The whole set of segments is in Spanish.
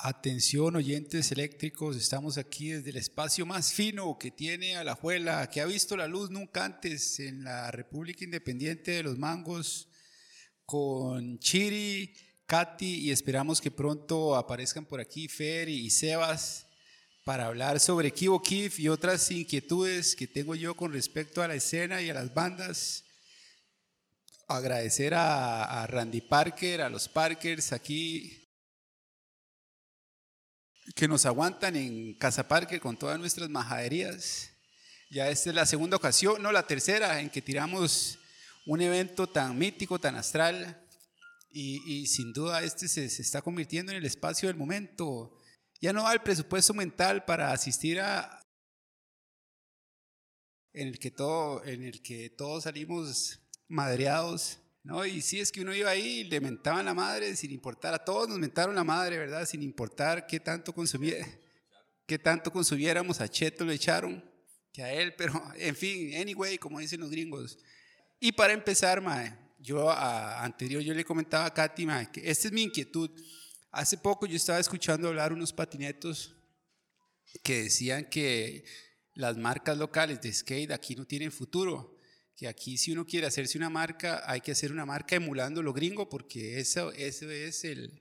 Atención oyentes eléctricos, estamos aquí desde el espacio más fino que tiene Alajuela, que ha visto la luz nunca antes en la República Independiente de los Mangos, con Chiri, Katy y esperamos que pronto aparezcan por aquí Fer y Sebas para hablar sobre Kibo Kif y otras inquietudes que tengo yo con respecto a la escena y a las bandas. Agradecer a, a Randy Parker, a los Parkers aquí que nos aguantan en Casa Parque con todas nuestras majaderías. Ya esta es la segunda ocasión, no la tercera, en que tiramos un evento tan mítico, tan astral, y, sin duda este se, se, está convirtiendo en el espacio del momento. Ya no va el presupuesto mental para asistir a en el que todo, en el que todos salimos madreados ¿no? Y si es que uno iba ahí y le mentaban la madre sin importar, a todos nos mentaron la madre, ¿verdad? Sin importar qué tanto consumía, qué tanto consumiéramos, a Cheto le echaron, que a él, pero en fin, anyway, como dicen los gringos. Y para empezar, mae, yo a, anterior yo le comentaba a Katy, mae, que esta es mi inquietud. Hace poco yo estaba escuchando hablar unos patinetos que decían que las marcas locales de skate aquí no tienen futuro que aquí si uno quiere hacerse una marca, hay que hacer una marca emulando lo gringo, porque eso, eso es el,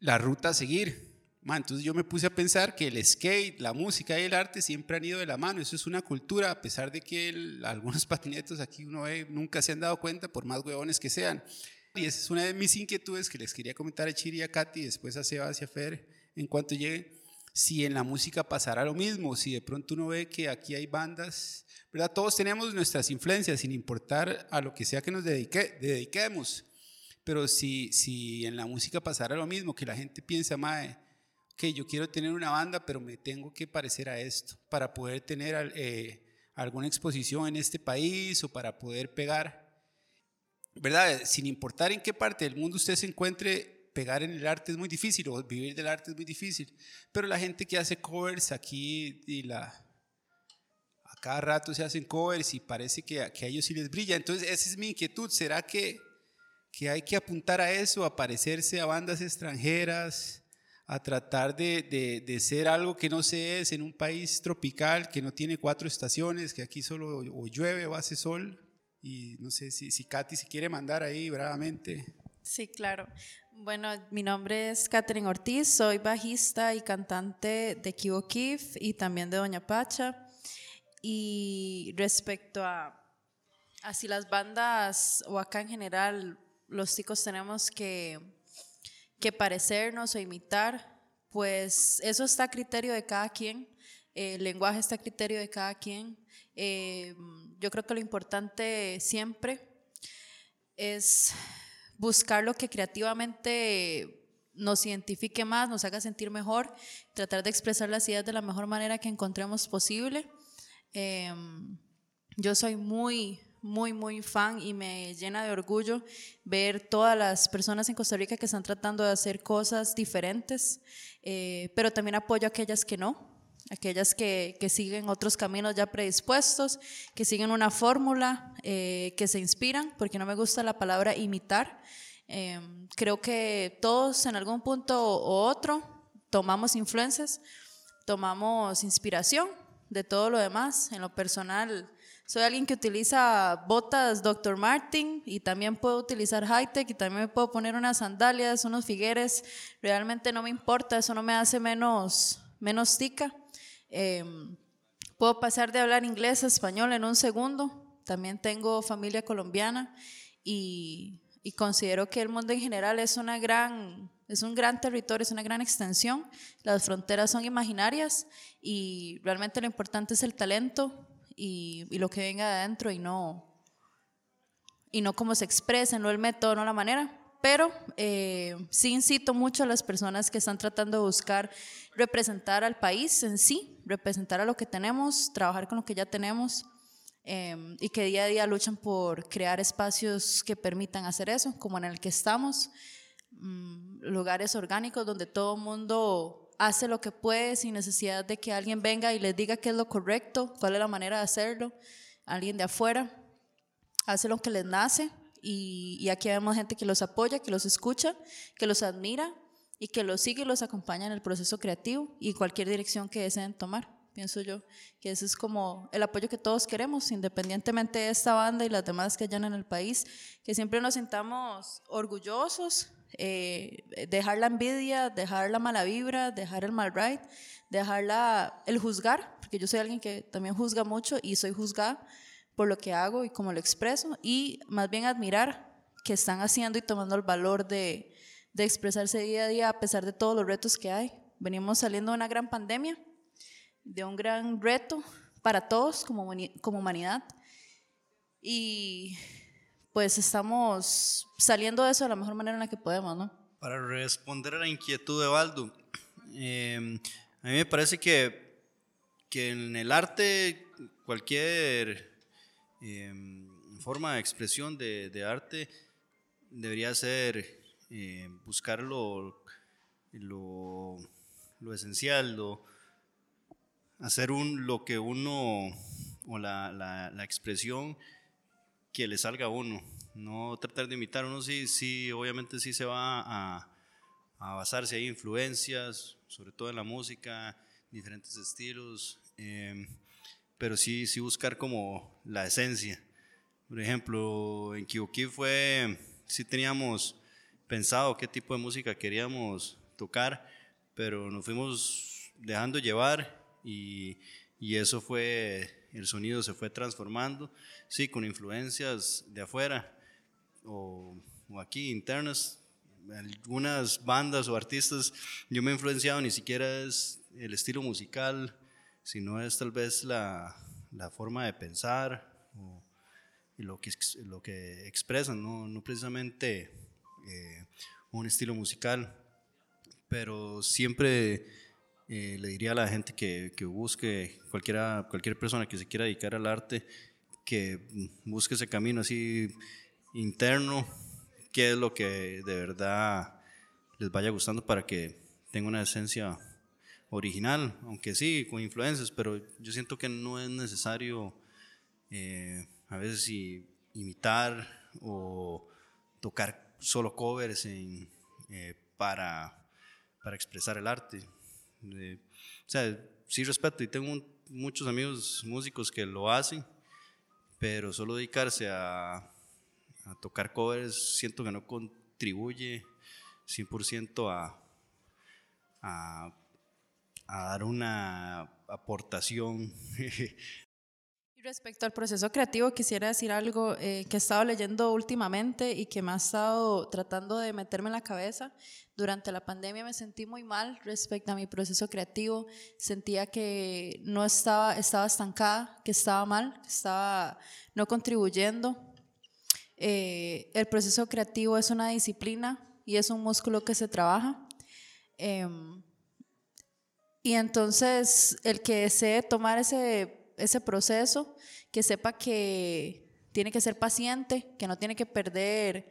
la ruta a seguir. entonces yo me puse a pensar que el skate, la música y el arte siempre han ido de la mano, eso es una cultura, a pesar de que algunos patinetos aquí uno ve, nunca se han dado cuenta, por más huevones que sean. Y esa es una de mis inquietudes que les quería comentar a Chiri y a Katy, después a Seba y a Fer, en cuanto llegue, si en la música pasará lo mismo, si de pronto uno ve que aquí hay bandas ¿verdad? Todos tenemos nuestras influencias, sin importar a lo que sea que nos dedique, dediquemos. Pero si, si en la música pasara lo mismo, que la gente piensa, mae, que yo quiero tener una banda, pero me tengo que parecer a esto para poder tener eh, alguna exposición en este país o para poder pegar. ¿Verdad? Sin importar en qué parte del mundo usted se encuentre, pegar en el arte es muy difícil o vivir del arte es muy difícil. Pero la gente que hace covers aquí y la, cada rato se hacen covers y parece que, a ellos sí les brilla. Entonces, esa es mi inquietud. ¿Será que, que hay que apuntar a eso, a parecerse a bandas extranjeras, a tratar de, de, ser algo que no se es en un país tropical que no tiene cuatro estaciones, que aquí solo o llueve o hace sol? Y no sé si, si Katy se quiere mandar ahí bravamente. Sí, claro. Bueno, mi nombre es Catherine Ortiz, soy bajista y cantante de Kibo Kif y también de Doña Pacha. Y respecto a, si las bandas o acá en general los chicos tenemos que, que parecernos o imitar, pues eso está a criterio de cada quien, el lenguaje está a criterio de cada quien. Eh, yo creo que lo importante siempre es buscar lo que creativamente nos identifique más, nos haga sentir mejor, tratar de expresar las ideas de la mejor manera que encontremos posible. Em, yo soy muy, muy, muy fan y me llena de orgullo ver todas las personas en Costa Rica que están tratando de hacer cosas diferentes, eh, pero también apoyo a aquellas que no, aquellas que, que, siguen otros caminos ya predispuestos, que siguen una fórmula, eh, que se inspiran, porque no me gusta la palabra imitar. Em, creo que todos en algún punto o otro tomamos influencias, tomamos inspiración de todo lo demás. En lo personal, soy alguien que utiliza botas Dr. Martin y también puedo utilizar high-tech y también me puedo poner unas sandalias, unos figueres. Realmente no me importa, eso no me hace menos, menos tica. Em, puedo pasar de hablar inglés a español en un segundo. También tengo familia colombiana y, y considero que el mundo en general es una gran es un gran territorio, es una gran extensión. Las fronteras son imaginarias y realmente lo importante es el talento y, lo que venga de adentro y no, y no cómo se expresa, no el método, no la manera. Pero eh, sí incito mucho a las personas que están tratando de buscar representar al país en sí, representar a lo que tenemos, trabajar con lo que ya tenemos. Eh, y que día a día luchan por crear espacios que permitan hacer eso, como en el que estamos. Mm, lugares orgánicos donde todo el mundo hace lo que puede sin necesidad de que alguien venga y les diga qué es lo correcto, cuál es la manera de hacerlo. Alguien de afuera hace lo que les nace y, y aquí vemos gente que los apoya, que los escucha, que los admira y que los sigue y los acompaña en el proceso creativo y cualquier dirección que deseen tomar. Pienso yo que ese es como el apoyo que todos queremos, independientemente de esta banda y las demás que hayan en el país, que siempre nos sintamos orgullosos, eh, dejar la envidia, dejar la mala vibra, dejar el mal ride, dejar la, el juzgar, porque yo soy alguien que también juzga mucho y soy juzgada por lo que hago y cómo lo expreso, y más bien admirar que están haciendo y tomando el valor de, de expresarse día a día a pesar de todos los retos que hay. Venimos saliendo de una gran pandemia, de un gran reto para todos como, como humanidad y pues estamos saliendo de eso de la mejor manera en la que podemos, ¿no? Para responder a la inquietud de Baldo, em, a mí me parece que, que en el arte, cualquier em, forma de expresión de, de arte debería ser eh, buscar lo, lo, esencial, lo, hacer un, lo que uno, o la, la, expresión que le salga a uno, no tratar de imitar, uno sí, sí obviamente sí se va a, a basar si hay influencias, sobre todo en la música, diferentes estilos, eh, pero sí, sí buscar como la esencia. Por ejemplo, en Kiyoki fue, sí teníamos pensado qué tipo de música queríamos tocar, pero nos fuimos dejando llevar y, y eso fue, el sonido se fue transformando, sí, con influencias de afuera o, o aquí internas. Algunas bandas o artistas, yo me he influenciado, ni siquiera es el estilo musical, sino es tal vez la, la forma de pensar o, lo que, lo que expresan, no, no precisamente eh, un estilo musical, pero siempre eh, le diría a la gente que, que, busque, cualquiera, cualquier persona que se quiera dedicar al arte, que busque ese camino así interno, qué es lo que de verdad les vaya gustando para que tenga una esencia original, aunque sí, con influencias, pero yo siento que no es necesario eh, a veces imitar o tocar solo covers eh, para, para expresar el arte. O sea, sí respeto y tengo muchos amigos músicos que lo hacen, pero solo dedicarse a, tocar covers siento que no contribuye 100% a, a, a dar una aportación Respecto al proceso creativo, quisiera decir algo eh, que he estado leyendo últimamente y que me ha estado tratando de meterme en la cabeza. Durante la pandemia me sentí muy mal respecto a mi proceso creativo. Sentía que no estaba, estaba estancada, que estaba mal, que estaba no contribuyendo. Eh, el proceso creativo es una disciplina y es un músculo que se trabaja. Em, y entonces el que desee tomar ese ese proceso, que sepa que tiene que ser paciente, que no tiene que perder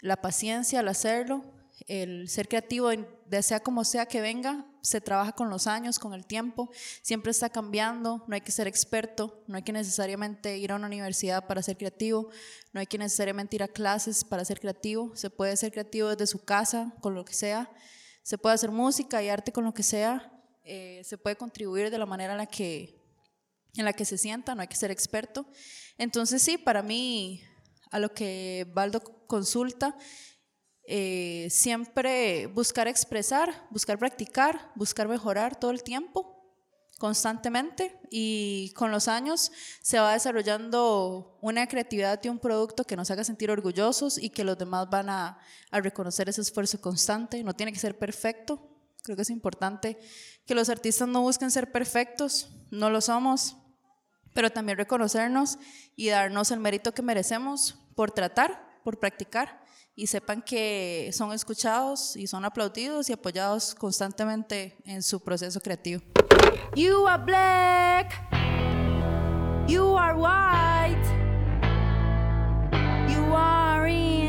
la paciencia al hacerlo. El ser creativo, de sea como sea que venga, se trabaja con los años, con el tiempo, siempre está cambiando, no hay que ser experto, no hay que necesariamente ir a una universidad para ser creativo, no hay que necesariamente ir a clases para ser creativo, se puede ser creativo desde su casa, con lo que sea, se puede hacer música y arte con lo que sea, eh, se puede contribuir de la manera en la que en la que se sienta, no hay que ser experto. Entonces sí, para mí, a lo que Baldo consulta, eh, siempre buscar expresar, buscar practicar, buscar mejorar todo el tiempo, constantemente, y con los años se va desarrollando una creatividad y un producto que nos haga sentir orgullosos y que los demás van a, a reconocer ese esfuerzo constante. No tiene que ser perfecto, creo que es importante que los artistas no busquen ser perfectos, no lo somos, pero también reconocernos y darnos el mérito que merecemos por tratar, por practicar y sepan que son escuchados y son aplaudidos y apoyados constantemente en su proceso creativo. You are black. You are white. You are in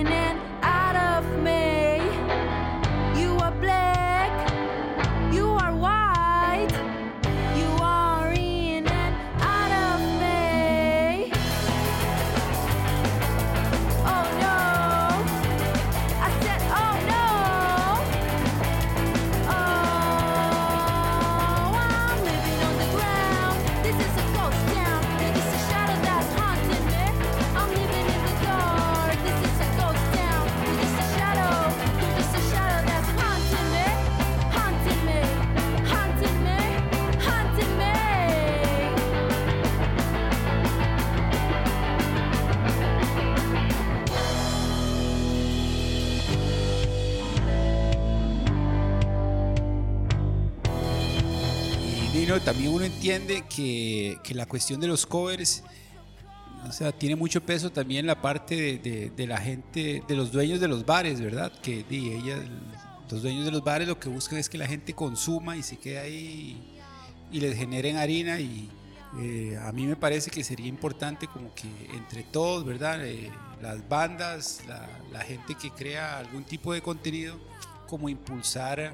también uno entiende que, que la cuestión de los covers, o sea, tiene mucho peso también la parte de, de, de la gente, de los dueños de los bares, ¿verdad? Que di, ella, los dueños de los bares lo que buscan es que la gente consuma y se quede ahí y, y les generen harina y eh, a mí me parece que sería importante como que entre todos, ¿verdad? Eh, las bandas, la, la, gente que crea algún tipo de contenido, como impulsar,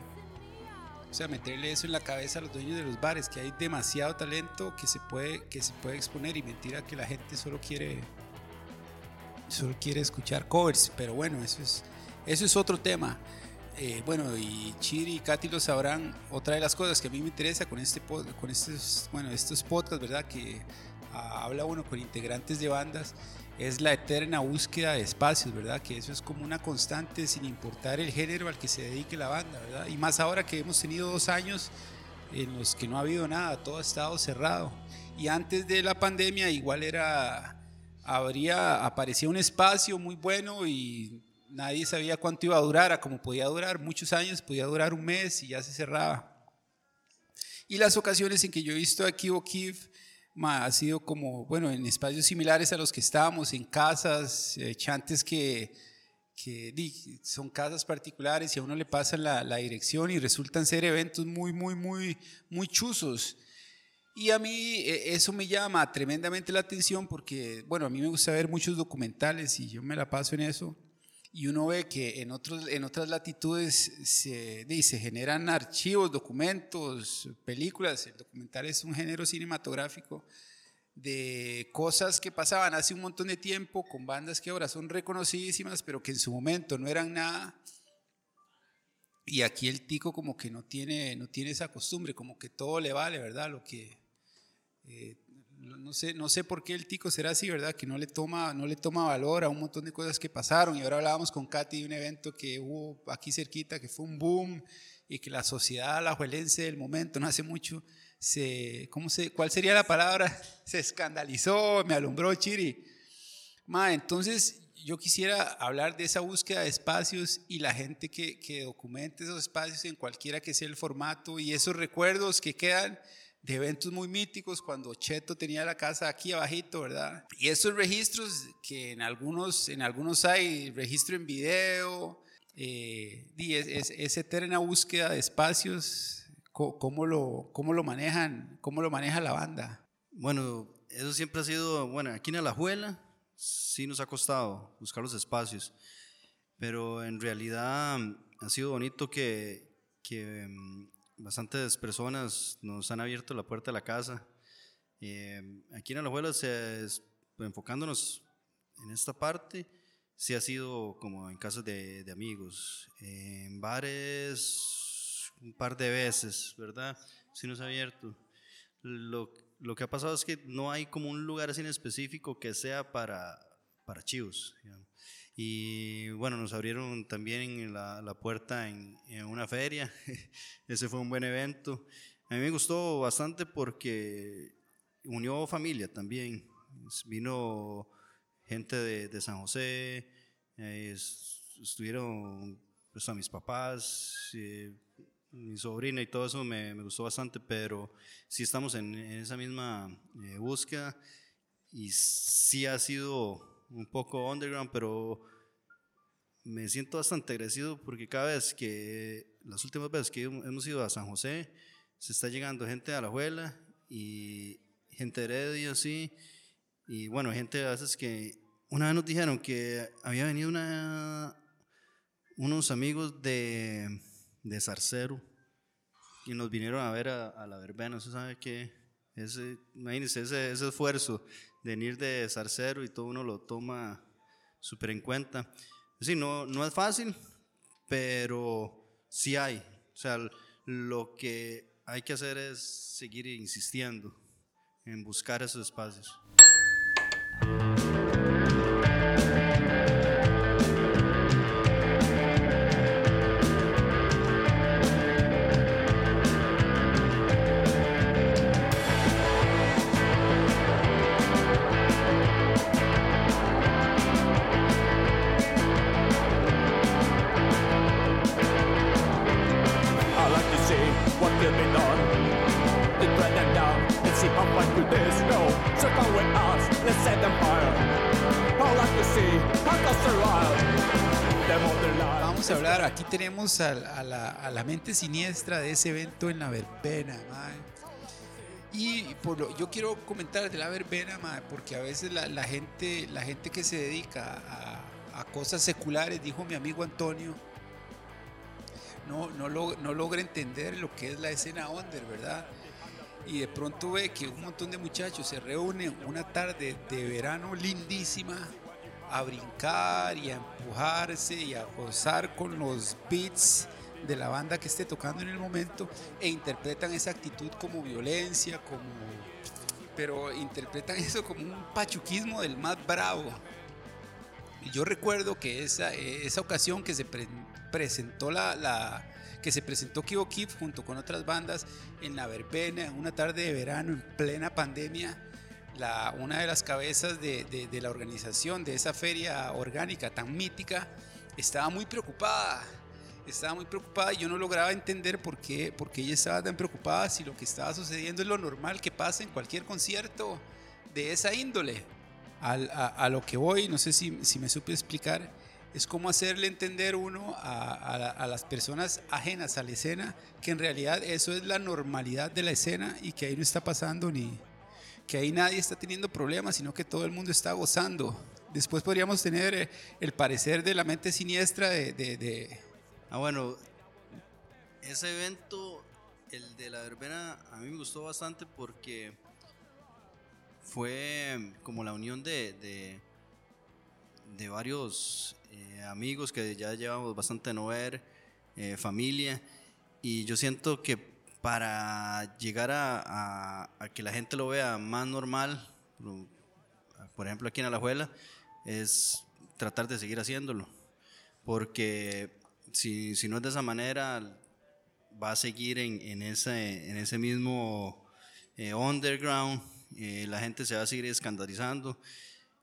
o sea, meterle eso en la cabeza a los dueños de los bares, que hay demasiado talento que se puede, que se puede exponer y mentira que la gente solo quiere, solo quiere escuchar covers, pero bueno, eso es, eso es otro tema. Eh, bueno, y Chiri y Katy lo sabrán. Otra de las cosas que a mí me interesa con, este, con estos, bueno, estos podcasts, ¿verdad? Que uh, habla uno con integrantes de bandas, es la eterna búsqueda de espacios, ¿verdad? Que eso es como una constante sin importar el género al que se dedique la banda, ¿verdad? Y más ahora que hemos tenido dos años en los que no ha habido nada, todo ha estado cerrado. Y antes de la pandemia igual era, habría, aparecía un espacio muy bueno y nadie sabía cuánto iba a durar, a como podía durar muchos años, podía durar un mes y ya se cerraba. Y las ocasiones en que yo he visto aquí Kiev ha sido como, bueno, en espacios similares a los que estábamos, en casas, eh, chantes que, que son casas particulares y a uno le pasan la, la, dirección y resultan ser eventos muy, muy, muy, muy chuzos. Y a mí eh, eso me llama tremendamente la atención porque, bueno, a mí me gusta ver muchos documentales y yo me la paso en eso y uno ve que en, otros, en otras latitudes se, se generan archivos, documentos, películas. El documental es un género cinematográfico de cosas que pasaban hace un montón de tiempo con bandas que ahora son reconocidísimas, pero que en su momento no eran nada. Y aquí el tico como que no tiene, no tiene esa costumbre, como que todo le vale, ¿verdad? Lo que eh, no sé, no sé por qué el tico será así, ¿verdad? Que no le, toma, no le toma valor a un montón de cosas que pasaron. Y ahora hablábamos con Katy de un evento que hubo aquí cerquita, que fue un boom, y que la sociedad alajuelense del momento, no hace mucho, se, ¿cómo se, ¿cuál sería la palabra? Se escandalizó, me alumbró Chiri. Ma, entonces yo quisiera hablar de esa búsqueda de espacios y la gente que, que documente esos espacios en cualquiera que sea el formato y esos recuerdos que quedan de eventos muy míticos cuando Cheto tenía la casa aquí abajito, ¿verdad? Y esos registros que en algunos, en algunos hay registro en video, eh, y es, es, esa eterna búsqueda de espacios, ¿cómo lo, cómo lo manejan, cómo lo maneja la banda? Bueno, eso siempre ha sido, bueno, aquí en Alajuela sí nos ha costado buscar los espacios, pero en realidad ha sido bonito que, que mm, bastantes personas nos han abierto la puerta de la casa. Eh, aquí en Alajuela, se, enfocándonos en esta parte, sí ha sido como en casas de, de amigos, en bares un par de veces, ¿verdad? Sí nos ha abierto. Lo, lo, que ha pasado es que no hay como un lugar así en específico que sea para, para chivos. Digamos. Y bueno, nos abrieron también la, la puerta en, en, una feria. Ese fue un buen evento. A mí me gustó bastante porque unió familia también. Vino gente de, de San José, eh, estuvieron pues, a mis papás, eh, mi sobrina y todo eso me, me, gustó bastante, pero sí estamos en, en esa misma eh, búsqueda y sí ha sido un poco underground, pero me siento bastante agradecido porque cada vez que, las últimas veces que hemos ido a San José, se está llegando gente a la Juela y gente de Heredia, sí, y bueno, gente a veces que, una vez nos dijeron que había venido una, unos amigos de, de Zarcero y nos vinieron a ver a, a la verbena, ¿usted sabe qué? Ese, imagínense ese, esfuerzo venir de Zarcero y todo uno lo toma súper en cuenta. Sí, no, no es fácil, pero sí hay. O sea, lo que hay que hacer es seguir insistiendo en buscar esos espacios. A hablar, aquí tenemos a, la, mente siniestra de ese evento en la verbena, mae. Y por lo- yo quiero comentar de la verbena, mae, porque a veces la, gente, la gente que se dedica a, cosas seculares, dijo mi amigo Antonio, no, no, no logra entender lo que es la escena under, ¿verdad? Y de pronto ve que un montón de muchachos se reúnen una tarde de verano lindísima a brincar y a empujarse y a gozar con los beats de la banda que esté tocando en el momento e interpretan esa actitud como violencia, como pero interpretan eso como un pachuquismo del más bravo. Y yo recuerdo que esa, esa ocasión que se pre- presentó la, que se presentó Kibo Kip junto con otras bandas en la verbena, en una tarde de verano en plena pandemia, una de las cabezas de, la organización de esa feria orgánica tan mítica estaba muy preocupada. Estaba muy preocupada y yo no lograba entender por qué, por ella estaba tan preocupada si lo que estaba sucediendo es lo normal que pasa en cualquier concierto de esa índole. A, lo que voy, no sé si, me supe explicar, es cómo hacerle entender uno a, a a las personas ajenas a la escena que en realidad eso es la normalidad de la escena y que ahí no está pasando ni que ahí nadie está teniendo problemas, sino que todo el mundo está gozando. Después podríamos tener eh, el parecer de la mente siniestra de, de- Ah, bueno, ese evento, el de la verbena, a mí me gustó bastante porque fue como la unión de, de, varios eh, amigos que ya llevamos bastante de no ver, eh, familia, y yo siento que para llegar a, que la gente lo vea más normal, por ejemplo aquí en Alajuela, es tratar de seguir haciéndolo porque si, no es de esa manera, va a seguir en, en ese, en ese mismo eh, underground, eh, la gente se va a seguir escandalizando.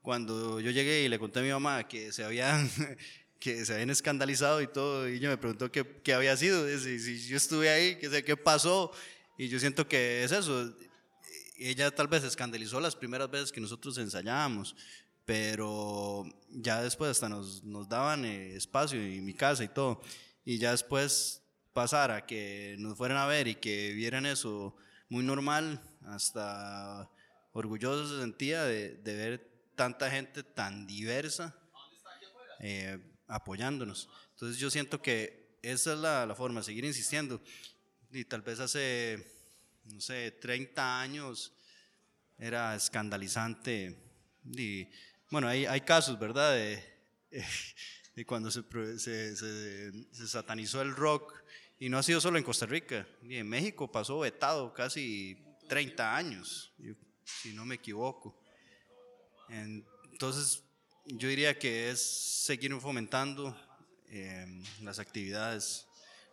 Cuando yo llegué y le conté a mi mamá que se habían, que se habían escandalizado y todo, y ella me preguntó qué, qué había sido, si, si yo estuve ahí, qué, sé, qué pasó, y yo siento que es eso. Ella tal vez se escandalizó las primeras veces que nosotros ensayábamos, pero ya después hasta nos, nos daban eh, espacio en mi casa y todo. Y ya después pasar a que nos fueran a ver y que vieran eso muy normal, hasta orgulloso se sentía de, de ver tanta gente tan diversa eh, apoyándonos. Entonces yo siento que esa es la, la forma, seguir insistiendo. Y tal vez hace, no sé, 30 años era escandalizante. Y bueno, hay, hay casos, ¿verdad? De, cuando se, se, se- se satanizó el rock. Y no ha sido solo en Costa Rica. Y en México pasó vetado casi 30 años, si no me equivoco. Entonces, yo diría que es seguir fomentando eh, las actividades,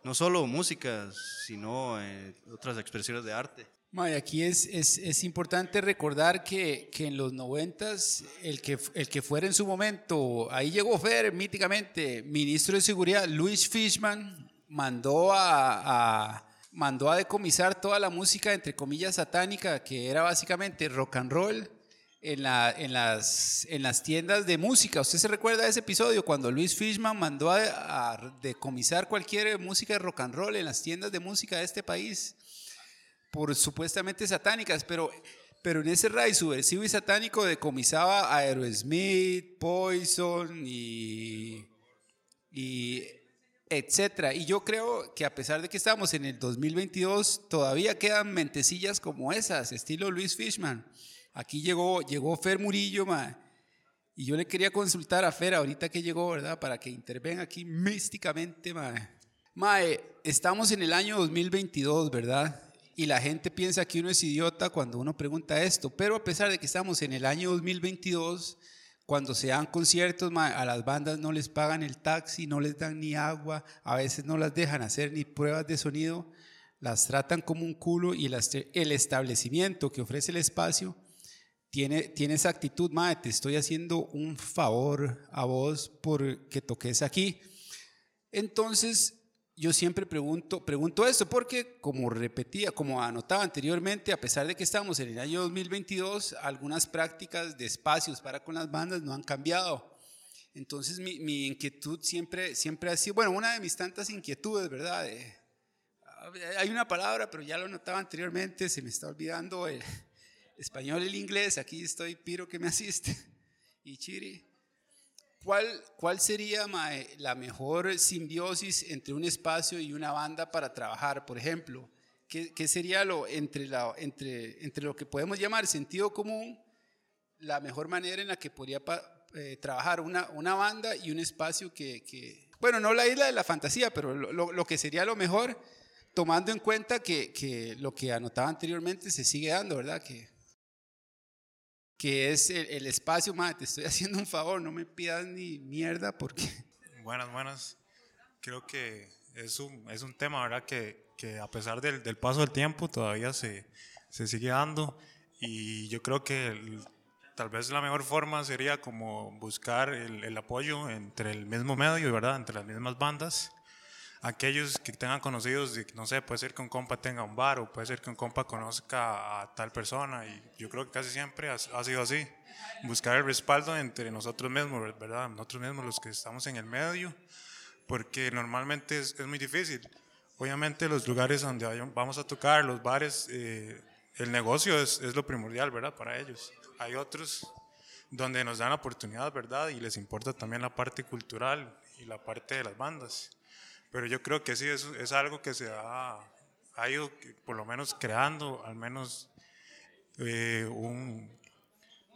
no solo música, sino eh, otras expresiones de arte. Mae, aquí es, es, es importante recordar que, que en los noventas, el que, el que fuera en su momento, ahí llegó Fer míticamente, ministro de Seguridad, Luis Fishman, mandó a, a- mandó a decomisar toda la música, entre comillas, satánica, que era básicamente rock and roll, en, la, en, las, en las tiendas de música. ¿Usted se recuerda ese episodio cuando Luis Fishman mandó a, a decomisar cualquier música de rock and roll en las tiendas de música de este país? por supuestamente satánicas, pero, pero en ese raid subversivo y satánico decomisaba a Aerosmith, Poison y, y etcétera. Y yo creo que a pesar de que estamos en el 2022, todavía quedan mentecillas como esas, estilo Luis Fishman. Aquí llegó, llegó Fer Murillo, ma, y yo le quería consultar a Fer ahorita que llegó, ¿verdad? Para que intervenga aquí místicamente, mae. Mae, estamos en el año 2022, ¿verdad? Y la gente piensa que uno es idiota cuando uno pregunta esto, pero a pesar de que estamos en el año 2022, cuando se dan conciertos, a las bandas no les pagan el taxi, no les dan ni agua, a veces no las dejan hacer ni pruebas de sonido, las tratan como un culo y el establecimiento que ofrece el espacio tiene, tiene esa actitud, madre, te estoy haciendo un favor a vos porque toques aquí. Entonces, yo siempre pregunto, pregunto esto porque como repetía, como anotaba anteriormente, a pesar de que estamos en el año 2022, algunas prácticas de espacios para con las bandas no han cambiado. Entonces mi, mi inquietud siempre, siempre ha sido, bueno, una de mis tantas inquietudes, ¿verdad? hay una palabra, pero ya lo notaba anteriormente, se me está olvidando el español y el inglés, aquí estoy Piro que me asiste, y Chiri. ¿Cuál, ¿Cuál sería la mejor simbiosis entre un espacio y una banda para trabajar? Por ejemplo, ¿qué, qué sería lo, entre, la, entre, entre lo que podemos llamar sentido común, la mejor manera en la que podría eh, trabajar una, una banda y un espacio que, que, bueno, no la isla de la fantasía, pero lo, lo, que sería lo mejor, tomando en cuenta que, que, lo que anotaba anteriormente se sigue dando, ¿verdad? Que que es el, espacio, madre, te estoy haciendo un favor, no me pidas ni mierda porque... Buenas, buenas. Creo que es un, es un tema, ¿verdad? Que, que a pesar del, del, paso del tiempo todavía se, se sigue dando y yo creo que tal vez la mejor forma sería como buscar el, el apoyo entre el mismo medio, ¿verdad? Entre las mismas bandas aquellos que tengan conocidos, no sé, puede ser que un compa tenga un bar o puede ser que un compa conozca a tal persona y yo creo que casi siempre ha, sido así. Buscar el respaldo entre nosotros mismos, ¿verdad? Nosotros mismos los que estamos en el medio, porque normalmente es, es muy difícil. Obviamente los lugares donde vamos a tocar, los bares, eh, el negocio es, es lo primordial, ¿verdad? Para ellos. Hay otros donde nos dan la oportunidad, ¿verdad? Y les importa también la parte cultural y la parte de las bandas. Pero yo creo que sí, es, es algo que se ha, ha, ido por lo menos creando, al menos eh, un,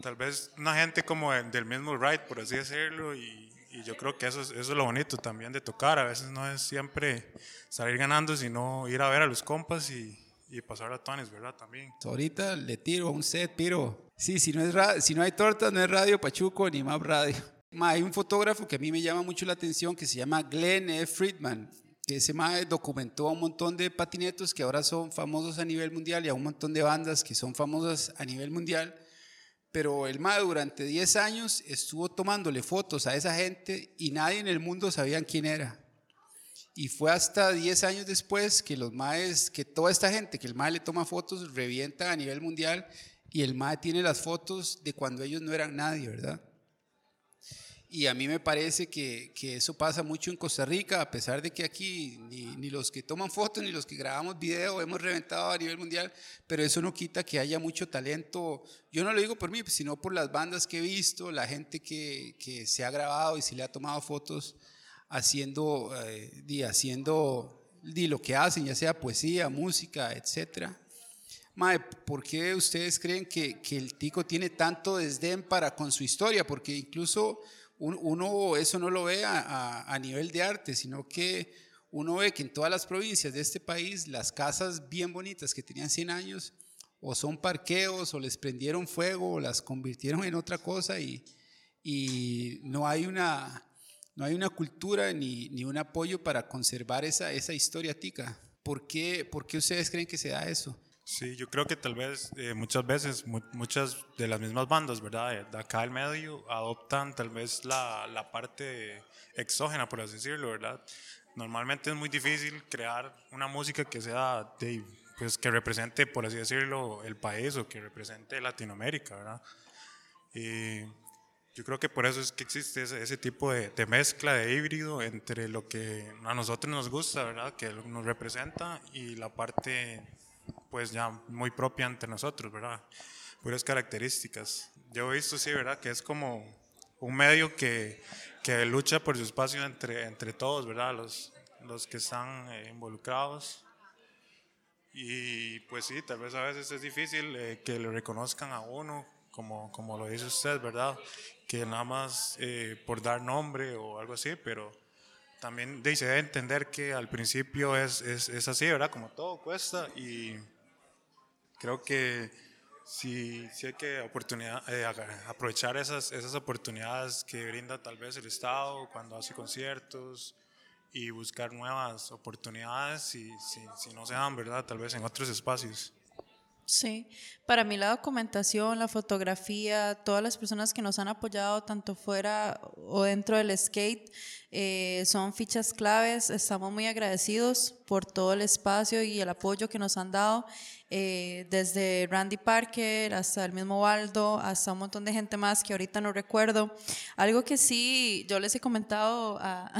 tal vez una gente como del mismo right, por así decirlo, y, y yo creo que eso es, eso es lo bonito también de tocar. A veces no es siempre salir ganando, sino ir a ver a los compas y, y pasar a tones, ¿verdad? También. Ahorita le tiro un set, piro. Sí, si no, es si no hay tortas, no es Radio Pachuco ni más radio hay un fotógrafo que a mí me llama mucho la atención que se llama Glenn F. Friedman, que ese mae documentó a un montón de patinetos que ahora son famosos a nivel mundial y a un montón de bandas que son famosas a nivel mundial. Pero el mae durante 10 años estuvo tomándole fotos a esa gente y nadie en el mundo sabía quién era. Y fue hasta 10 años después que los maes, que toda esta gente que el mae le toma fotos revienta a nivel mundial y el mae tiene las fotos de cuando ellos no eran nadie, ¿verdad? Y a mí me parece que, que, eso pasa mucho en Costa Rica, a pesar de que aquí ni, ni, los que toman fotos ni los que grabamos video hemos reventado a nivel mundial, pero eso no quita que haya mucho talento. Yo no lo digo por mí, sino por las bandas que he visto, la gente que, que se ha grabado y se le ha tomado fotos haciendo, eh, haciendo di, lo que hacen, ya sea poesía, música, etc. Mae, ¿por qué ustedes creen que, que el tico tiene tanto desdén para con su historia? Porque incluso uno eso no lo ve a, nivel de arte, sino que uno ve que en todas las provincias de este país las casas bien bonitas que tenían 100 años o son parqueos o les prendieron fuego o las convirtieron en otra cosa y, y no hay una no hay una cultura ni, ni un apoyo para conservar esa, esa historia tica. ¿Por qué, ¿Por qué ustedes creen que se da eso? Sí, yo creo que tal vez eh, muchas veces muchas de las mismas bandas, ¿verdad? De acá al medio adoptan tal vez la, la, parte exógena, por así decirlo, ¿verdad? Normalmente es muy difícil crear una música que sea de, pues que represente, por así decirlo, el país o que represente Latinoamérica, ¿verdad? Y yo creo que por eso es que existe ese, ese tipo de, de, mezcla, de híbrido entre lo que a nosotros nos gusta, ¿verdad? Que nos representa y la parte pues ya muy propia entre nosotros, ¿verdad? Puras características. Yo he visto, sí, ¿verdad? Que es como un medio que, que lucha por su espacio entre, entre todos, ¿verdad? Los, los que están eh, involucrados. Y pues sí, tal vez a veces es difícil eh, que lo reconozcan a uno, como, como lo dice usted, ¿verdad? Que nada más eh, por dar nombre o algo así, pero también debe entender que al principio es, es, es, así, ¿verdad? Como todo cuesta y creo que sí, sí hay que oportunidad, eh, aprovechar esas, esas oportunidades que brinda tal vez el Estado cuando hace conciertos y buscar nuevas oportunidades si, si, no se dan, ¿verdad? Tal vez en otros espacios. Sí, para mí la documentación, la fotografía, todas las personas que nos han apoyado tanto fuera o dentro del skate eh, son fichas claves. Estamos muy agradecidos por todo el espacio y el apoyo que nos han dado, eh, desde Randy Parker hasta el mismo Waldo, hasta un montón de gente más que ahorita no recuerdo. Algo que sí yo les he comentado a,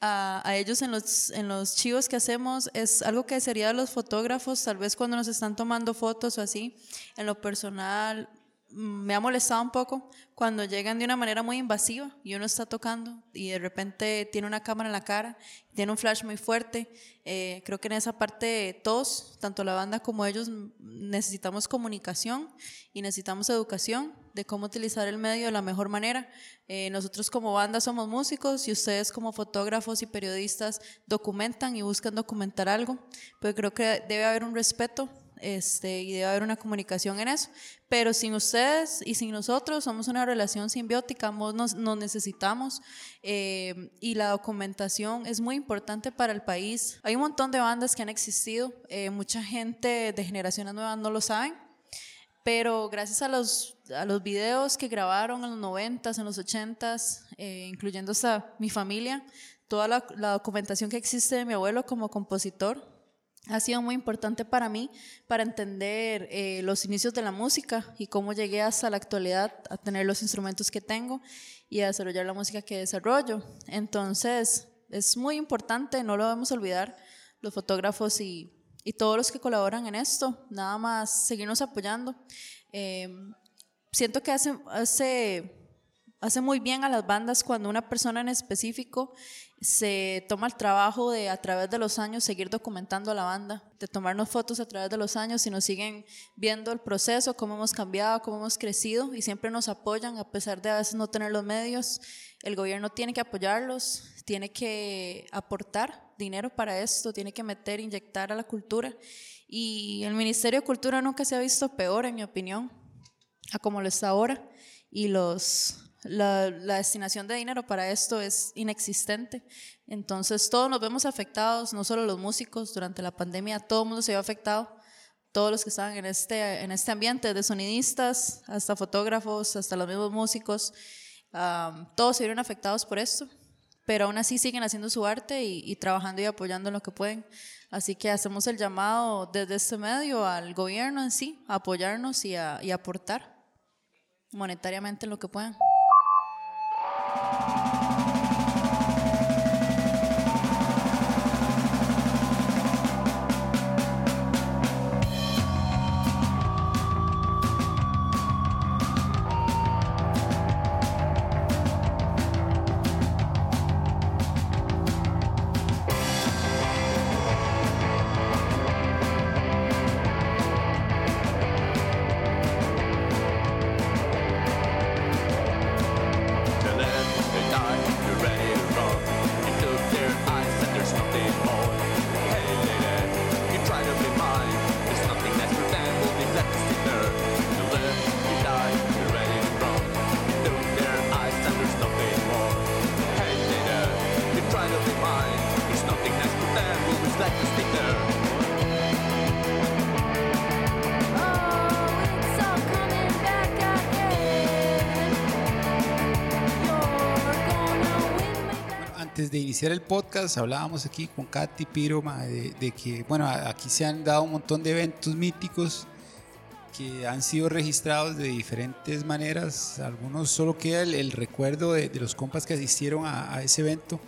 a, ellos en los, en los chivos que hacemos es algo que sería los fotógrafos, tal vez cuando nos están tomando fotos o así, en lo personal me ha molestado un poco cuando llegan de una manera muy invasiva y uno está tocando y de repente tiene una cámara en la cara, tiene un flash muy fuerte. Eh, creo que en esa parte todos, tanto la banda como ellos, necesitamos comunicación y necesitamos educación de cómo utilizar el medio de la mejor manera. Eh, nosotros como banda somos músicos y ustedes como fotógrafos y periodistas documentan y buscan documentar algo, pero creo que debe haber un respeto este, y debe haber una comunicación en eso. Pero sin ustedes y sin nosotros somos una relación simbiótica, nos, nos necesitamos eh, y la documentación es muy importante para el país. Hay un montón de bandas que han existido, eh, mucha gente de generaciones nuevas no lo saben, pero gracias a los, a los videos que grabaron en los 90s, en los 80s, eh, incluyendo hasta mi familia, toda la, la documentación que existe de mi abuelo como compositor, ha sido muy importante para mí para entender eh, los inicios de la música y cómo llegué hasta la actualidad a tener los instrumentos que tengo y a desarrollar la música que desarrollo. Entonces, es muy importante, no lo debemos olvidar, los fotógrafos y, y todos los que colaboran en esto, nada más seguirnos apoyando. Eh, siento que hace, hace hace muy bien a las bandas cuando una persona en específico se toma el trabajo de a través de los años seguir documentando a la banda, de tomarnos fotos a través de los años y nos siguen viendo el proceso, cómo hemos cambiado, cómo hemos crecido y siempre nos apoyan a pesar de a veces no tener los medios. El gobierno tiene que apoyarlos, tiene que aportar dinero para esto, tiene que meter, inyectar a la cultura y el Ministerio de Cultura nunca se ha visto peor, en mi opinión, a como lo está ahora y los la, destinación de dinero para esto es inexistente. Entonces todos nos vemos afectados, no solo los músicos, durante la pandemia todo el mundo se vio afectado, todos los que estaban en este, en este ambiente, de sonidistas hasta fotógrafos, hasta los mismos músicos, todos se vieron afectados por esto, pero aún así siguen haciendo su arte y, trabajando y apoyando lo que pueden. Así que hacemos el llamado desde este medio al gobierno en sí, a apoyarnos y y aportar monetariamente en lo que puedan. Iniciar el podcast hablábamos aquí con Katy Piro de, que, bueno, aquí se han dado un montón de eventos míticos que han sido registrados de diferentes maneras. Algunos solo queda el, recuerdo de, los compas que asistieron a, ese evento.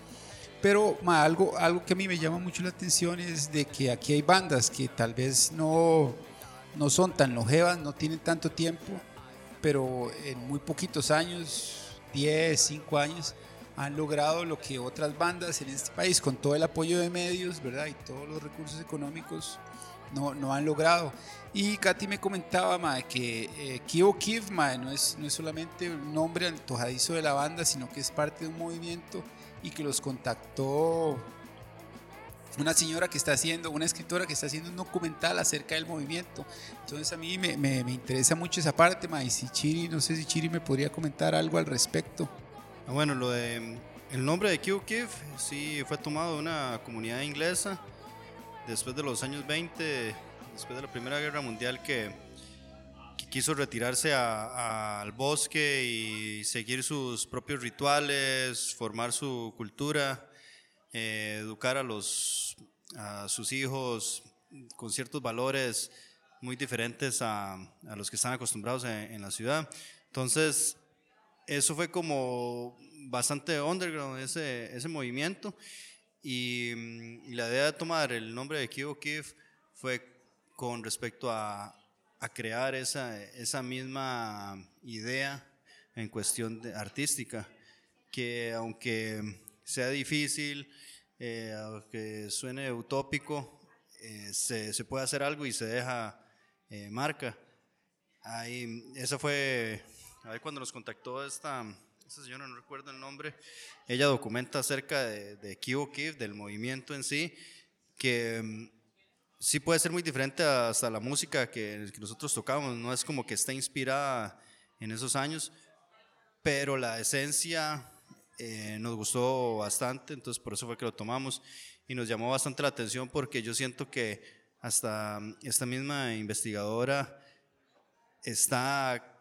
Pero algo, algo que a mí me llama mucho la atención es de que aquí hay bandas que tal vez no, no son tan longevas, no tienen tanto tiempo, pero en muy poquitos años, 10, 5 años, han logrado lo que otras bandas en este país, con todo el apoyo de medios, ¿verdad? Y todos los recursos económicos, no, no han logrado. Y Katy me comentaba, ma, que eh, Kivo Kiv, no, es, no es solamente un nombre antojadizo de la banda, sino que es parte de un movimiento y que los contactó una señora que está haciendo, una escritora que está haciendo un documental acerca del movimiento. Entonces a mí me, me, me interesa mucho esa parte, ma, y si Chiri, no sé si Chiri me podría comentar algo al respecto. Ah, bueno, lo de el nombre de Kiev sí fue tomado de una comunidad inglesa después de los años 20 después de la Primera Guerra Mundial que, quiso retirarse al bosque y seguir sus propios rituales, formar su cultura, eh, educar a, los, a sus hijos con ciertos valores muy diferentes a, a los que están acostumbrados en, en la ciudad. Entonces, eso fue como bastante underground ese, ese movimiento y, mm, la idea de tomar el nombre de Kibo Kif fue con respecto a, a crear esa, esa misma idea en cuestión artística, que aunque sea difícil, eh, aunque suene utópico, eh, se, se puede hacer algo y se deja eh, marca. Ahí, esa fue, ahí cuando nos contactó esta, esta señora, no recuerdo el nombre, ella documenta acerca de, de Kibo del movimiento en sí, que mm, sí puede ser muy diferente hasta la música que, que nosotros tocamos, no es como que está inspirada en esos años, pero la esencia eh, nos gustó bastante, entonces por eso fue que lo tomamos y nos llamó bastante la atención porque yo siento que hasta mm, esta misma investigadora está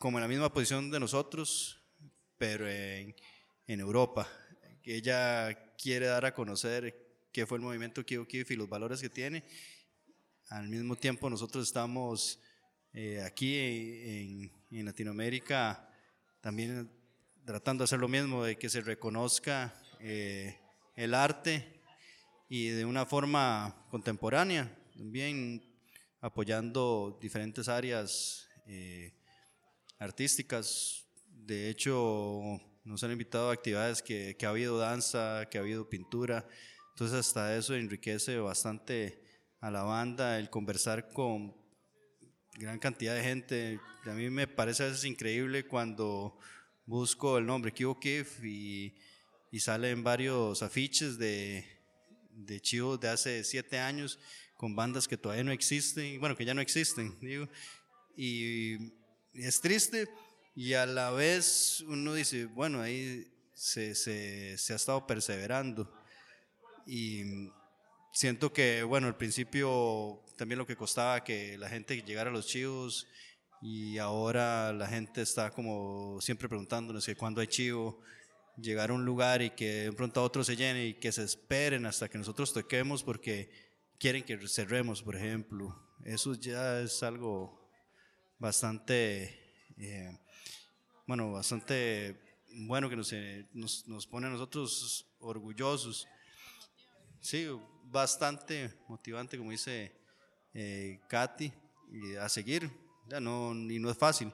como en la misma posición de nosotros, pero en, en Europa. Ella quiere dar a conocer qué fue el movimiento Kibo Kif y los valores que tiene. Al mismo tiempo nosotros estamos eh, aquí en, en Latinoamérica también tratando de hacer lo mismo, de que se reconozca eh, el arte y de una forma contemporánea, también apoyando diferentes áreas eh, artísticas. De hecho, nos han invitado a actividades que, que ha habido danza, que ha habido pintura. Entonces, hasta eso enriquece bastante a la banda el conversar con gran cantidad de gente. A mí me parece a veces increíble cuando busco el nombre Kibo Kif y, y salen varios afiches de, de chivos de hace siete años con bandas que todavía no existen, bueno, que ya no existen, digo. Y es triste y a la vez uno dice, bueno, ahí se, se, se ha estado perseverando. Y siento que, bueno, al principio también lo que costaba que la gente llegara a los chivos y ahora la gente está como siempre preguntándonos que cuando hay chivo, llegar a un lugar y que de pronto a otro se llene y que se esperen hasta que nosotros toquemos porque quieren que cerremos, por ejemplo. Eso ya es algo bastante, eh, bueno, bastante bueno que nos, eh, nos, nos pone a nosotros orgullosos. Sí, bastante motivante, como dice eh, Katy, y a seguir. Ya no, y no es fácil,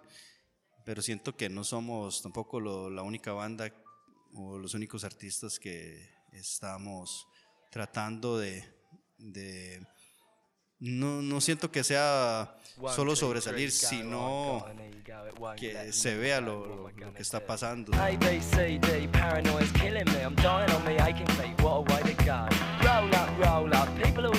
pero siento que no somos tampoco lo- la única banda o los únicos artistas que estamos tratando de, de no, no siento que sea solo sobresalir, sino que se vea lo, lo- que está pasando. People?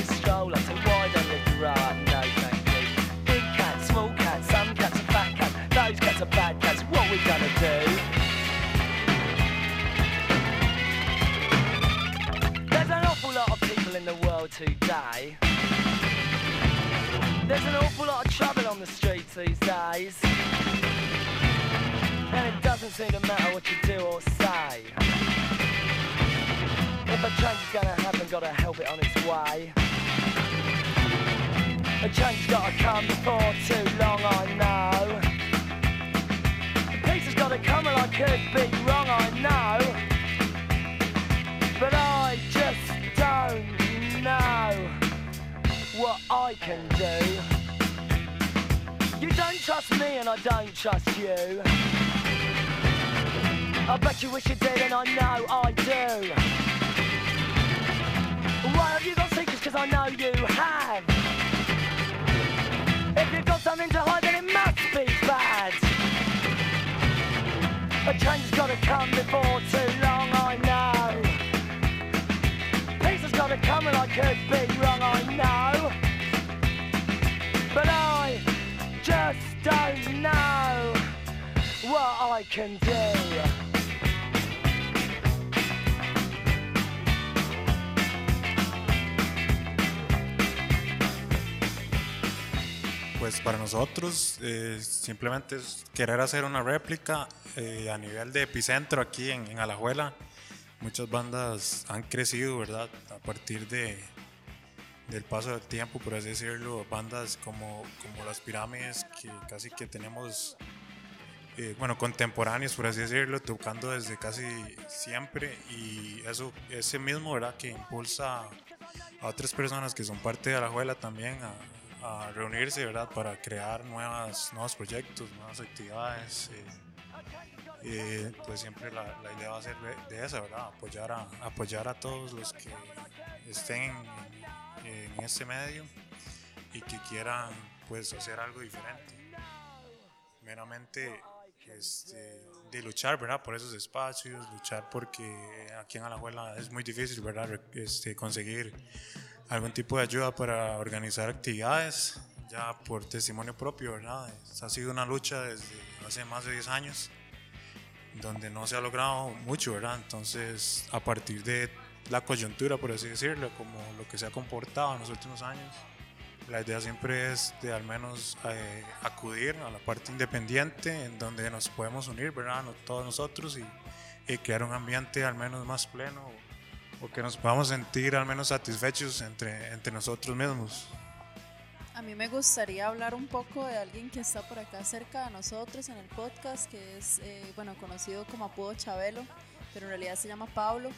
There's an awful lot of in the world today. There's an awful lot of trouble on the streets these days. And it doesn't seem to matter what you do or say. If a change is gonna happen, gotta help it on its way. A change's gotta come before too long, I know. Peace has gotta come, and I could be wrong, I know. I can do. You don't trust me, and I don't trust you. I bet you wish you did, and I know I do. Why have you got secrets? Cause I know you have. If you've got something to hide, then it must be bad. A change has gotta come before too long, I know. Peace has gotta come, and I could be wrong, I know. Don't know what I can do. pues para nosotros eh, simplemente es querer hacer una réplica eh, a nivel de epicentro aquí en, en Alajuela. Muchas bandas han crecido, ¿verdad? A partir de, del paso del tiempo, por así decirlo, bandas como, como Las Pirámides, que casi que tenemos, eh, bueno, contemporáneos, por así decirlo, tocando desde casi siempre y eso, ese mismo, ¿verdad? Que impulsa a otras personas que son parte de la juela también a, a reunirse, ¿verdad? Para crear nuevas, nuevos proyectos, nuevas actividades. eh, eh, pues siempre la, la idea va a ser de, esa, ¿verdad? Apoyar a, apoyar a todos los que estén en, en este medio y que quieran pues hacer algo diferente. Meramente este, de luchar, ¿verdad? Por esos espacios, luchar porque aquí en Alajuela es muy difícil, ¿verdad? Este, conseguir algún tipo de ayuda para organizar actividades, ya por testimonio propio, ¿verdad? Es- ha sido una lucha desde hace más de 10 años, donde no se ha logrado mucho, ¿verdad? Entonces, a partir de la coyuntura, por así decirlo, como lo que se ha comportado en los últimos años, la idea siempre es de al menos eh, acudir a la parte independiente en donde nos podemos unir, ¿verdad? Todos nosotros y, y crear un ambiente al menos más pleno o, o que nos podamos sentir al menos satisfechos entre, entre nosotros mismos. A mí me gustaría hablar un poco de alguien que está por acá cerca de nosotros en el podcast, que es, eh, bueno, conocido como apodo Chabelo, pero en realidad se llama Pablo,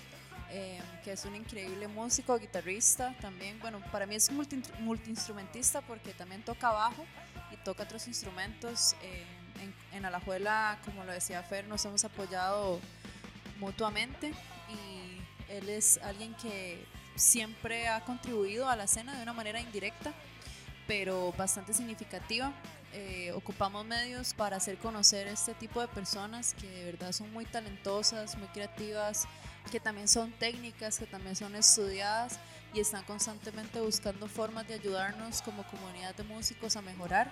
eh, que es un increíble músico, guitarrista también. Bueno, para mí es multi, multiinstrumentista porque también toca bajo y toca otros instrumentos. eh, en, en Alajuela, como lo decía Fer, nos hemos apoyado mutuamente y él es alguien que siempre ha contribuido a la escena de una manera indirecta pero bastante significativa. Eh, ocupamos medios para hacer conocer este tipo de personas que de verdad son muy talentosas, muy creativas, que también son técnicas, que también son estudiadas y están constantemente buscando formas de ayudarnos como comunidad de músicos a mejorar,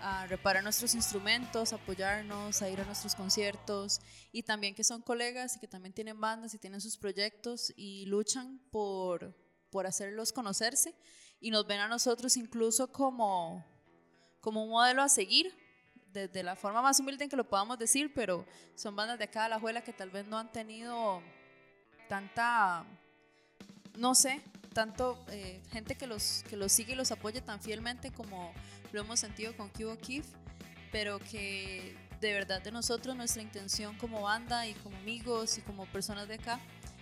a reparar nuestros instrumentos, apoyarnos, a ir a nuestros conciertos. Y también que son colegas y que también tienen bandas y tienen sus proyectos y luchan por, por hacerlos conocerse. Y nos ven a nosotros incluso como, como un modelo a seguir, desde la forma más humilde en que lo podamos decir, pero son bandas de acá de la Juela que tal vez no han tenido tanta, no sé, tanto eh, gente que los, que los sigue y los apoya tan fielmente como lo hemos sentido con Cubo Keef, pero que de verdad de nosotros nuestra intención como banda y como amigos y como personas de acá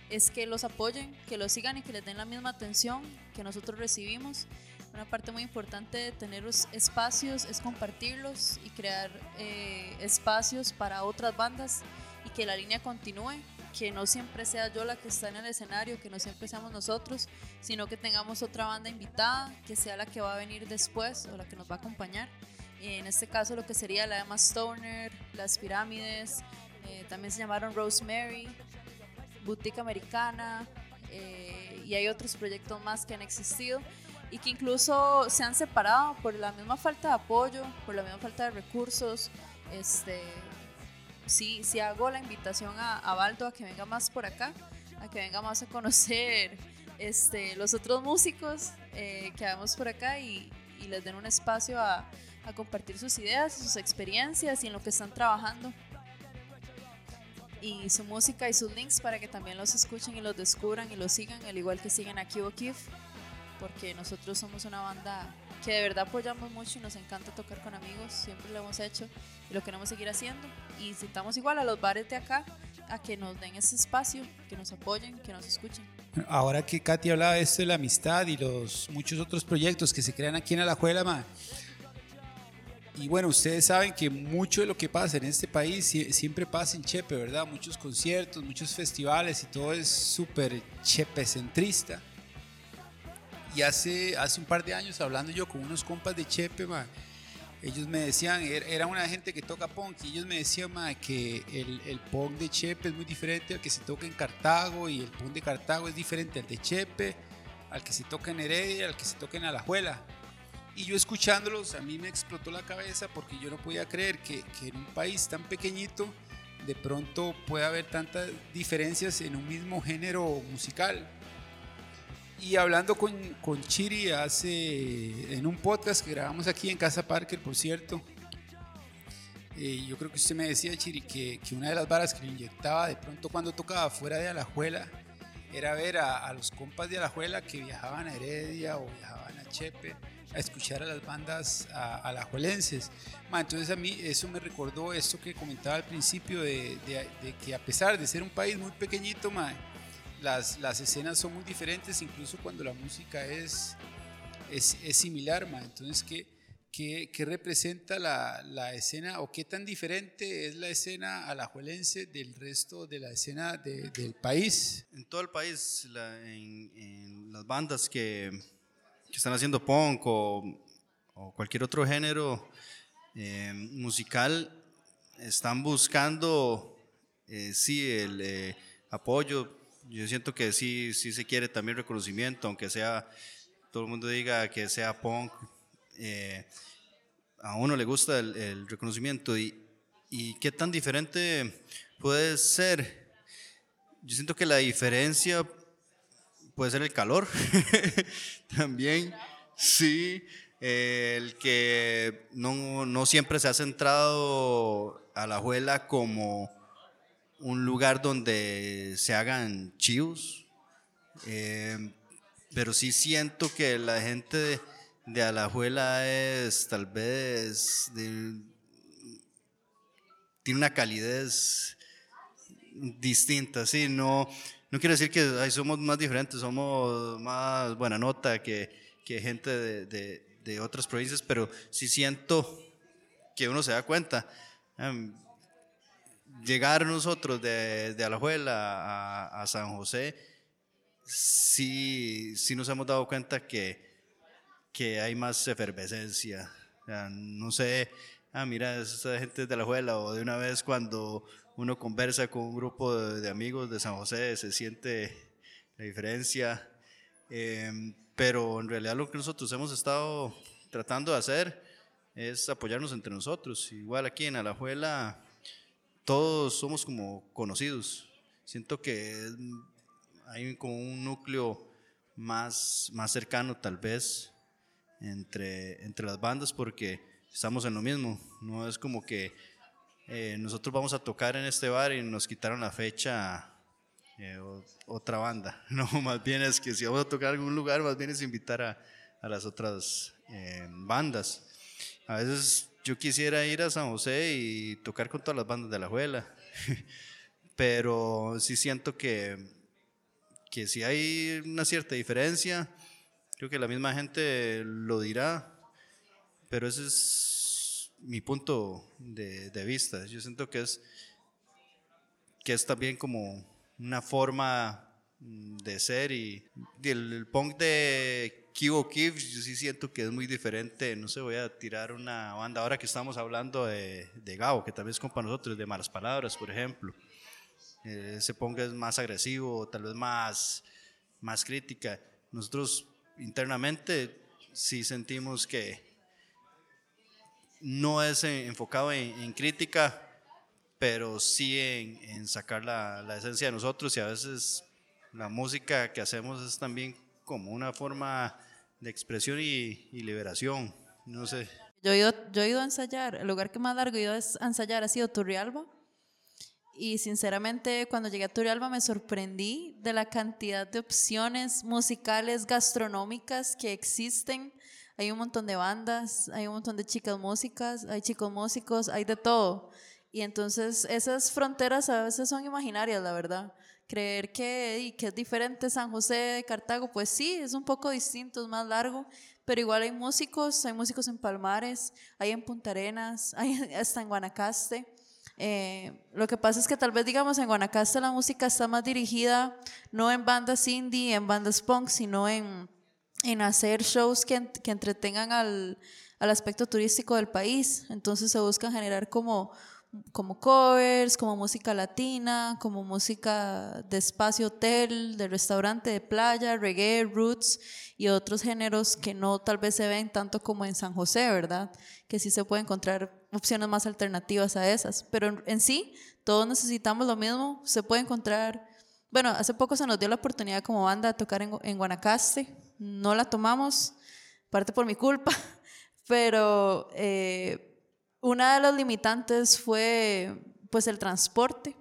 es que los apoyen, que los sigan y que les den la misma atención que nosotros recibimos. Una parte muy importante de tener los espacios es compartirlos y crear eh, espacios para otras bandas y que la línea continúe, que no siempre sea yo la que está en el escenario, que no siempre seamos nosotros, sino que tengamos otra banda invitada, que sea la que va a venir después o la que nos va a acompañar. En este caso lo que sería la Emma Stoner, Las Pirámides, eh, también se llamaron Rosemary, Boutique Americana eh, y hay otros proyectos más que han existido y que incluso se han separado por la misma falta de apoyo, por la misma falta de recursos. Este, sí, sí hago la invitación a, a a que venga más por acá, a que venga más a conocer este, los otros músicos eh, que vemos por acá y, y les den un espacio a, compartir sus ideas, sus experiencias y en lo que están trabajando. Y su música y sus links para que también los escuchen y los descubran y los sigan, al igual que siguen a Kibo porque nosotros somos una banda que de verdad apoyamos mucho y nos encanta tocar con amigos, siempre lo hemos hecho y lo queremos seguir haciendo. Y citamos igual a los bares de acá a que nos den ese espacio, que nos apoyen, que nos escuchen. Ahora que Katy hablaba de esto de la amistad y los muchos otros proyectos que se crean aquí en Alajuela, ma, y bueno, ustedes saben que mucho de lo que pasa en este país sie- siempre pasa en Chepe, ¿verdad? Muchos conciertos, muchos festivales y todo es súper chepecentrista. Y hace, hace un par de años, hablando yo con unos compas de Chepe, ellos me decían, er- era una gente que toca punk, y ellos me decían ma, que el, el punk de Chepe es muy diferente al que se toca en Cartago, y el punk de Cartago es diferente al de Chepe, al que se toca en Heredia, al que se toca en Alajuela. Y yo escuchándolos, a mí me explotó la cabeza porque yo no podía creer que, que en un país tan pequeñito de pronto pueda haber tantas diferencias en un mismo género musical. Y hablando con, con Chiri hace, en un podcast que grabamos aquí en Casa Parker, por cierto, eh, yo creo que usted me decía, Chiri, que, que una de las varas que le inyectaba de pronto cuando tocaba fuera de Alajuela era ver a, a los compas de Alajuela que viajaban a Heredia o viajaban a Chepe a escuchar a las bandas alajuelenses. Ma, entonces a mí eso me recordó esto que comentaba al principio de, de- de que a pesar de ser un país muy pequeñito, ma, las, las escenas son muy diferentes, incluso cuando la música es, es, es similar. Ma. Entonces, ¿qué, qué, qué representa la, la escena o qué tan diferente es la escena alajuelense del resto de la escena de- del país? En todo el país, la- en, en las bandas que, que están haciendo punk o, o cualquier otro género eh, musical, están buscando, eh, sí, el eh, apoyo. Yo siento que sí, sí se quiere también reconocimiento, aunque sea, todo el mundo diga que sea punk. eh, a uno le gusta el, el reconocimiento y, y qué tan diferente puede ser. Yo siento que la diferencia puede ser el calor también, sí, eh, el que no, no siempre se ha centrado a la juela como un lugar donde se hagan chivos, eh, pero sí siento que la gente de, de Alajuela es tal vez tiene una calidez distinta, sí, no, no quiero decir que ay, somos más diferentes, somos más buena nota que, que gente de, de- de otras provincias, pero sí siento que uno se da cuenta. em, llegar nosotros de, de Alajuela a, a San José, sí, sí nos hemos dado cuenta que, que hay más efervescencia. O sea, no sé, ah, mira, esa gente de la juela, o de una vez cuando uno conversa con un grupo de, de amigos de San José, se siente la diferencia. Eh, pero en realidad lo que nosotros hemos estado tratando de hacer es apoyarnos entre nosotros. Igual aquí en Alajuela, todos somos como conocidos. Siento que hay como un núcleo más, más cercano tal vez entre, entre las bandas porque estamos en lo mismo. No es como que eh, nosotros vamos a tocar en este bar y nos quitaron la fecha eh, otra banda. No, más bien es que si vamos a tocar en algún lugar, más bien es invitar a, a las otras eh, bandas. A veces yo quisiera ir a San José y tocar con todas las bandas de la juela, pero sí siento que, que si hay una cierta diferencia, creo que la misma gente lo dirá, pero ese es mi punto de, de vista. Yo siento que es, que es también como una forma de ser y, y el, el punk de Kibo Kiv, yo sí siento que es muy diferente. No sé, voy a tirar una banda ahora que estamos hablando de, de Gabo, que también es compa nosotros, de Malas Palabras, por ejemplo. Eh, punk es más agresivo, tal vez más, más crítica. Nosotros internamente sí sentimos que no es enfocado en, en crítica, pero sí en, en sacar la, la esencia de nosotros y a veces la música que hacemos es también como una forma de expresión y, liberación. No sé. Yo he, ido, yo he ido a ensayar, el lugar que más largo he ido a ensayar ha sido Turrialba. Y sinceramente, cuando llegué a Turrialba me sorprendí de la cantidad de opciones musicales, gastronómicas que existen. Hay un montón de bandas, hay un montón de chicas músicas, hay chicos músicos, hay de todo. Y entonces esas fronteras a veces son imaginarias, la verdad. Creer que, que es diferente San José de Cartago, pues sí, es un poco distinto, es más largo, pero igual hay músicos, hay músicos en Palmares, hay en Punta Arenas, hay hasta en Guanacaste. Eh, lo que pasa es que tal vez, digamos, en Guanacaste la música está más dirigida no en bandas indie, en bandas punk, sino en, en hacer shows que, que entretengan al, al aspecto turístico del país. Entonces se buscan generar como, como covers, como música latina, como música de espacio hotel, de restaurante, de playa, reggae, roots y otros géneros que no tal vez se ven tanto como en San José, ¿verdad? Que sí se puede encontrar opciones más alternativas a esas. Pero en, en sí, todos necesitamos lo mismo. Se puede encontrar bueno, hace poco se nos dio la oportunidad como banda de tocar en, en Guanacaste. No la tomamos, parte por mi culpa, pero eh, una de las limitantes fue pues el transporte,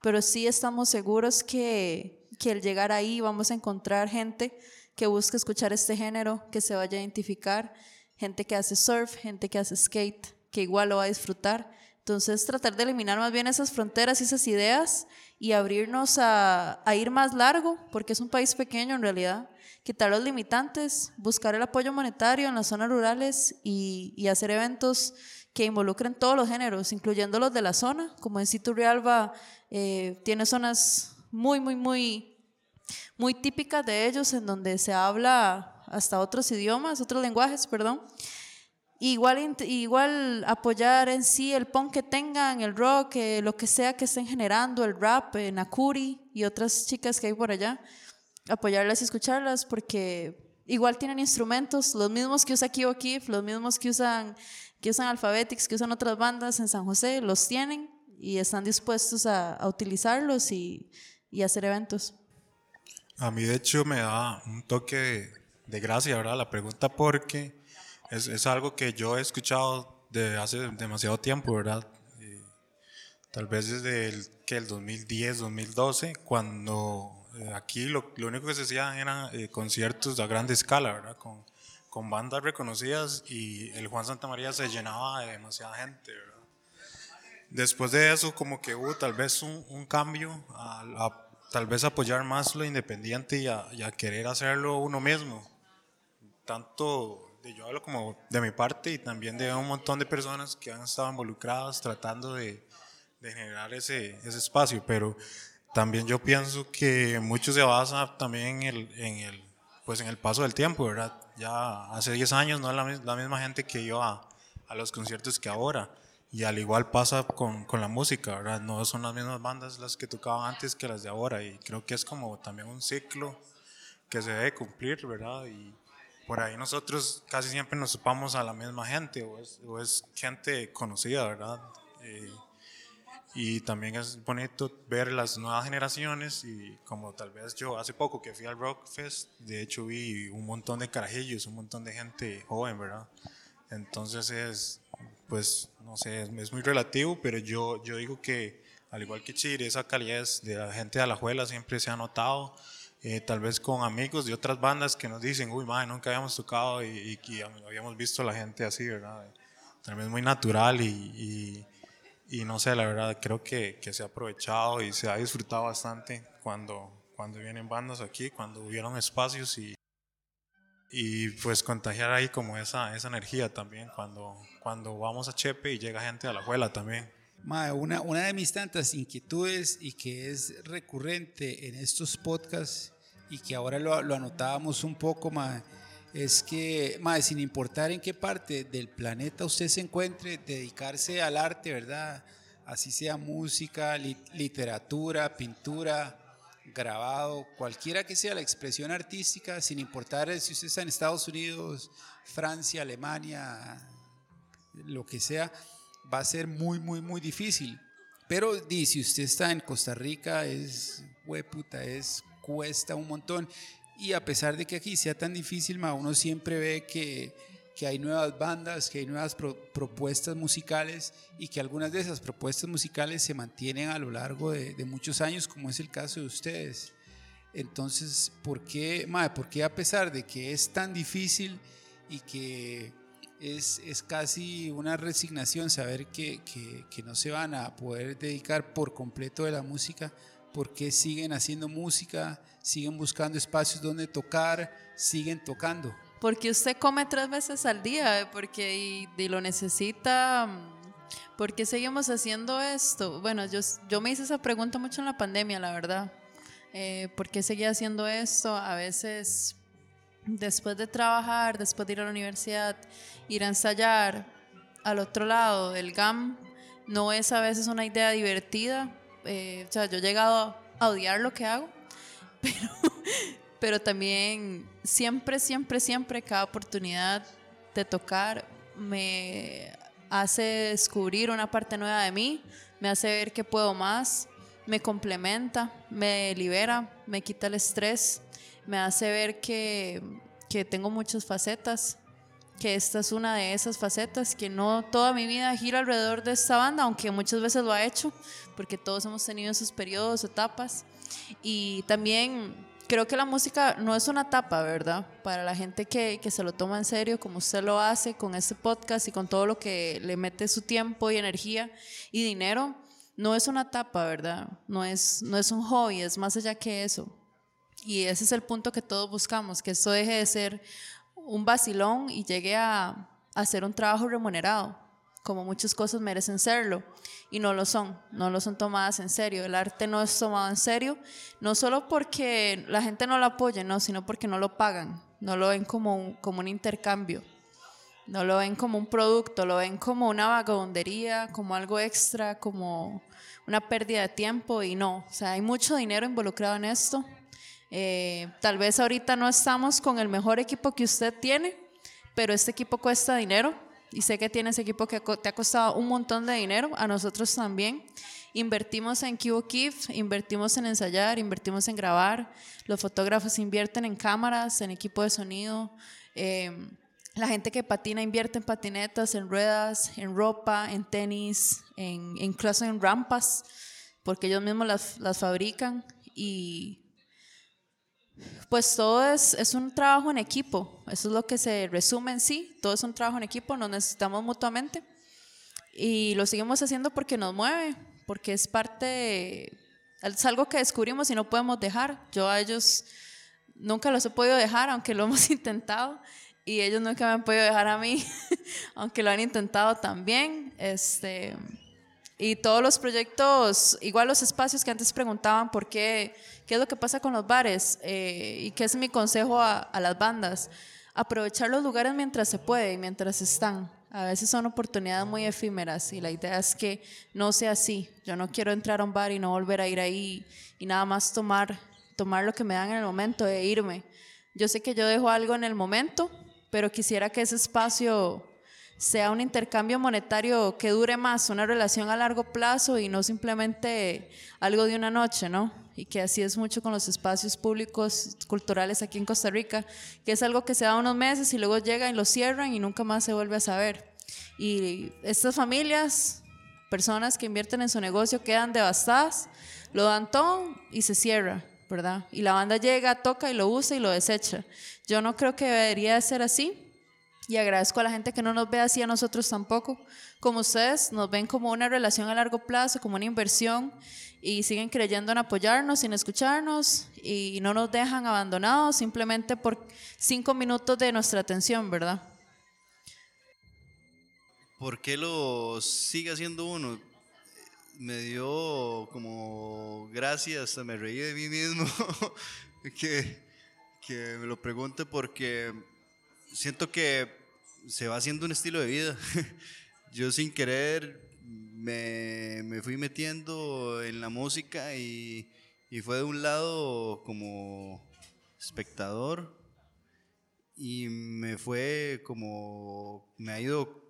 pero sí estamos seguros que, que al llegar ahí vamos a encontrar gente que busque escuchar este género, que se vaya a identificar, gente que hace surf, gente que hace skate, que igual lo va a disfrutar. Entonces, tratar de eliminar más bien esas fronteras y esas ideas y abrirnos a, a ir más largo, porque es un país pequeño en realidad. Quitar los limitantes, buscar el apoyo monetario en las zonas rurales y, y hacer eventos que involucren todos los géneros, incluyendo los de la zona, como en Situ Realba eh, tiene zonas muy, muy, muy, muy típicas de ellos, en donde se habla hasta otros idiomas, otros lenguajes, perdón. Igual, igual apoyar en sí el punk que tengan, el rock, eh, lo que sea que estén generando, el rap, eh, Nakuri y otras chicas que hay por allá, apoyarlas y escucharlas porque igual tienen instrumentos, los mismos que usa Kibo Kif, los mismos que usan, que usan Alphabetics, que usan otras bandas en San José, los tienen y están dispuestos a, utilizarlos y, y hacer eventos. A mí de hecho me da un toque de, gracia, ¿verdad? La pregunta porque es, algo que yo he escuchado de hace demasiado tiempo, ¿verdad? Tal vez desde el, que el 2010, 2012, cuando eh, aquí lo, único que se hacían eran eh, conciertos a grande escala, ¿verdad? Con bandas reconocidas y el Juan Santa María se llenaba de demasiada gente, ¿verdad? Después de eso, como que hubo tal vez un, un cambio a, a tal vez apoyar más lo independiente y a, y a querer hacerlo uno mismo. Tanto de yo hablo como de mi parte y también de un montón de personas que han estado involucradas tratando de, de generar ese, ese espacio, pero también yo pienso que mucho se basa también en el, en el, pues en el paso del tiempo, ¿verdad? Ya hace 10 años no es la, la misma gente que iba a los conciertos que ahora. Y al igual pasa con, con la música, ¿verdad? No son las mismas bandas las que tocaban antes que las de ahora. Y creo que es como también un ciclo que se debe cumplir, ¿verdad? Y por ahí nosotros casi siempre nos topamos a la misma gente o es, o es gente conocida, ¿verdad? Eh, y también es bonito ver las nuevas generaciones y como tal vez yo hace poco que fui al Rockfest, de hecho vi un montón de carajillos, un montón de gente joven, ¿verdad? Entonces es, pues, no sé, es, muy relativo, pero yo, yo digo que al igual que Chile, esa calidad de la gente de Alajuela siempre se ha notado. eh, tal vez con amigos de otras bandas que nos dicen, uy, madre, nunca habíamos tocado y, y que habíamos visto a la gente así, ¿verdad? Tal vez muy natural y, y, y no sé, la verdad, creo que, que se ha aprovechado y se ha disfrutado bastante cuando, cuando vienen bandas aquí, cuando hubieron espacios y, y pues contagiar ahí como esa, esa energía también cuando, cuando vamos a Chepe y llega gente a la juela también. Una, una de mis tantas inquietudes y que es recurrente en estos podcasts y que ahora lo, lo anotábamos un poco, mae, es que, mae, sin importar en qué parte del planeta usted se encuentre, dedicarse al arte, ¿verdad? Así sea música, li- literatura, pintura, grabado, cualquiera que sea la expresión artística, sin importar si usted está en Estados Unidos, Francia, Alemania, lo que sea, va a ser muy, muy, muy difícil. Pero si usted está en Costa Rica, es, hueputa, es, cuesta un montón. Y a pesar de que aquí sea tan difícil, ma, uno siempre ve que, que hay nuevas bandas, que hay nuevas pro- propuestas musicales y que algunas de esas propuestas musicales se mantienen a lo largo de, de muchos años, como es el caso de ustedes. Entonces, ¿por qué, ma, ¿por qué a pesar de que es tan difícil y que es, es casi una resignación saber que, que, que no se van a poder dedicar por completo de la música, por qué siguen haciendo música, siguen buscando espacios donde tocar, siguen tocando? Porque usted come tres veces al día, eh, porque y, y lo necesita. mm, ¿Por qué seguimos haciendo esto? Bueno, yo, yo me hice esa pregunta mucho en la pandemia, la verdad. Eh, ¿Por qué seguía haciendo esto? A veces, después de trabajar, después de ir a la universidad, ir a ensayar al otro lado del GAM, no es a veces una idea divertida. Eh, o sea, yo he llegado a odiar lo que hago, pero también siempre, siempre, siempre cada oportunidad de tocar me hace descubrir una parte nueva de mí, me hace ver que puedo más, me complementa, me libera, me quita el estrés, me hace ver que, que tengo muchas facetas, que esta es una de esas facetas, que no toda mi vida gira alrededor de esta banda, aunque muchas veces lo ha hecho, porque todos hemos tenido esos periodos, etapas. Y también creo que la música no es una etapa, ¿verdad? Para la gente que, que se lo toma en serio, como usted lo hace con este podcast y con todo lo que le mete su tiempo y energía y dinero, no es una etapa, ¿verdad? No es, no es un hobby, es más allá que eso. Y ese es el punto que todos buscamos, que esto deje de ser un vacilón y llegue a, ser un trabajo remunerado, como muchas cosas merecen serlo, y no lo son, no lo son tomadas en serio. El arte no es tomado en serio, no solo porque la gente no lo apoya, no, sino porque no lo pagan, no lo ven como un, como un intercambio, no lo ven como un producto, lo ven como una vagabundería, como algo extra, como una pérdida de tiempo, y no, o sea, hay mucho dinero involucrado en esto. Eh, tal vez ahorita no estamos con el mejor equipo que usted tiene, pero este equipo cuesta dinero y sé que tiene ese equipo que te ha costado un montón de dinero, a nosotros también. Invertimos en Kif, invertimos en ensayar, invertimos en grabar, los fotógrafos invierten en cámaras, en equipo de sonido, eh, la gente que patina invierte en patinetas, en ruedas, en ropa, en tenis, en, incluso en rampas, porque ellos mismos las, las fabrican. Y pues todo es, es un trabajo en equipo, eso es lo que se resume en sí, todo es un trabajo en equipo, nos necesitamos mutuamente y lo seguimos haciendo porque nos mueve, porque es parte, es algo que descubrimos y no podemos dejar. Yo a ellos nunca los he podido dejar, aunque lo hemos intentado, y ellos nunca me han podido dejar a mí, aunque lo han intentado también. Este, y todos los proyectos, igual los espacios que antes preguntaban por qué, qué es lo que pasa con los bares eh, y qué es mi consejo a, las bandas. Aprovechar los lugares mientras se puede y mientras están. A veces son oportunidades muy efímeras y la idea es que no sea así. Yo no quiero entrar a un bar y no volver a ir ahí y nada más tomar, tomar lo que me dan en el momento e irme. Yo sé que yo dejo algo en el momento, pero quisiera que ese espacio sea un intercambio monetario que dure más, una relación a largo plazo y no simplemente algo de una noche, ¿no? Y que así es mucho con los espacios públicos culturales aquí en Costa Rica, que es algo que se da unos meses y luego llega y lo cierran y nunca más se vuelve a saber. Y estas familias, personas que invierten en su negocio quedan devastadas, lo dan todo y se cierra, ¿verdad? Y la banda llega, toca y lo usa y lo desecha. Yo no creo que debería de ser así. Y agradezco a la gente que no nos ve así a nosotros tampoco. Como ustedes, nos ven como una relación a largo plazo, como una inversión y siguen creyendo en apoyarnos, en escucharnos y no nos dejan abandonados simplemente por cinco minutos de nuestra atención, ¿verdad? ¿Por qué lo sigue haciendo uno? Me dio como gracias, me reí de mí mismo que, que me lo pregunte porque siento que se va haciendo un estilo de vida. Yo sin querer me, me fui metiendo en la música y, y fue de un lado como espectador y me fue como, me ha ido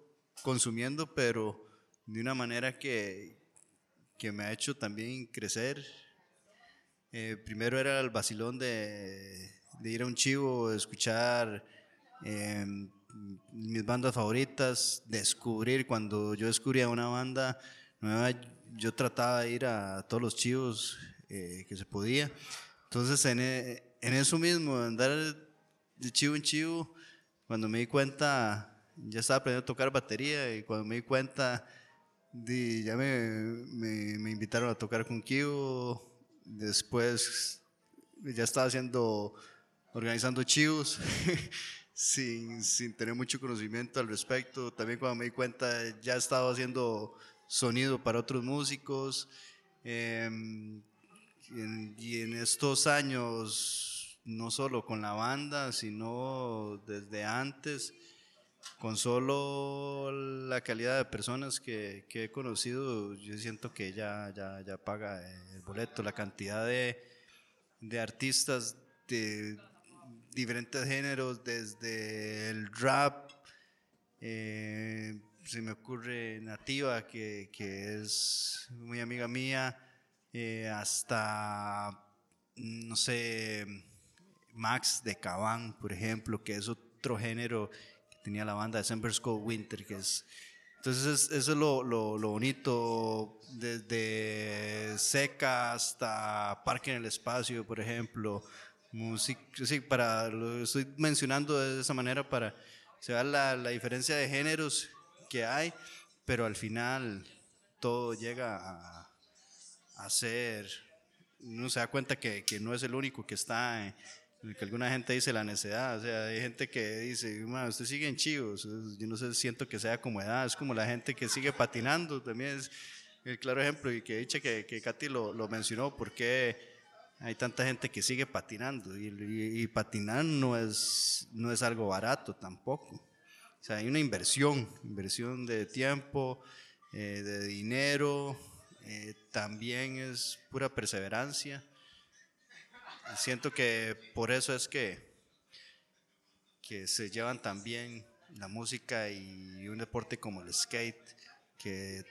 consumiendo, pero de una manera que, que me ha hecho también crecer. Eh, primero era el vacilón de, de ir a un chivo, escuchar eh, mis bandas favoritas, descubrir, cuando yo descubría una banda nueva, yo trataba de ir a todos los chivos eh, que se podía. Entonces en, e- en eso mismo, andar de chivo en chivo, cuando me di cuenta, ya estaba aprendiendo a tocar batería y cuando me di cuenta, di, ya me, me, me invitaron a tocar con Kibo, después ya estaba haciendo, organizando chivos. sin, sin tener mucho conocimiento al respecto. También cuando me di cuenta ya estaba haciendo sonido para otros músicos. em, y en- estos años, no solo con la banda, sino desde antes, con solo la calidad de personas que, que he conocido, yo siento que ya, ya, ya paga el boleto, la cantidad de, de artistas de diferentes géneros, desde el rap, eh, se me ocurre Nativa, que, que es muy amiga mía, eh, hasta, no sé, Max de Cabán, por ejemplo, que es otro género que tenía la banda de December Cold Winter, que es... Entonces es- eso es lo, lo- lo bonito, desde Seca hasta Parque en el Espacio, por ejemplo. Música, sí, para, lo estoy mencionando de esa manera para se vea la, la diferencia de géneros que hay, pero al final todo llega a, a ser, uno se da cuenta que, que no es el único que está, en, que alguna gente dice la necedad, o sea, hay gente que dice, "Ma, usted sigue en chivos, yo no sé, siento que sea como edad, es como la gente que sigue patinando, también es el claro ejemplo, y que dicha que, que Katy lo, lo mencionó, porque hay tanta gente que sigue patinando, y, patinar no es, no es algo barato tampoco. O sea, hay una inversión, inversión de tiempo, eh, de dinero, eh, también es pura perseverancia. Siento que por eso es que, que se llevan también la música y un deporte como el skate, que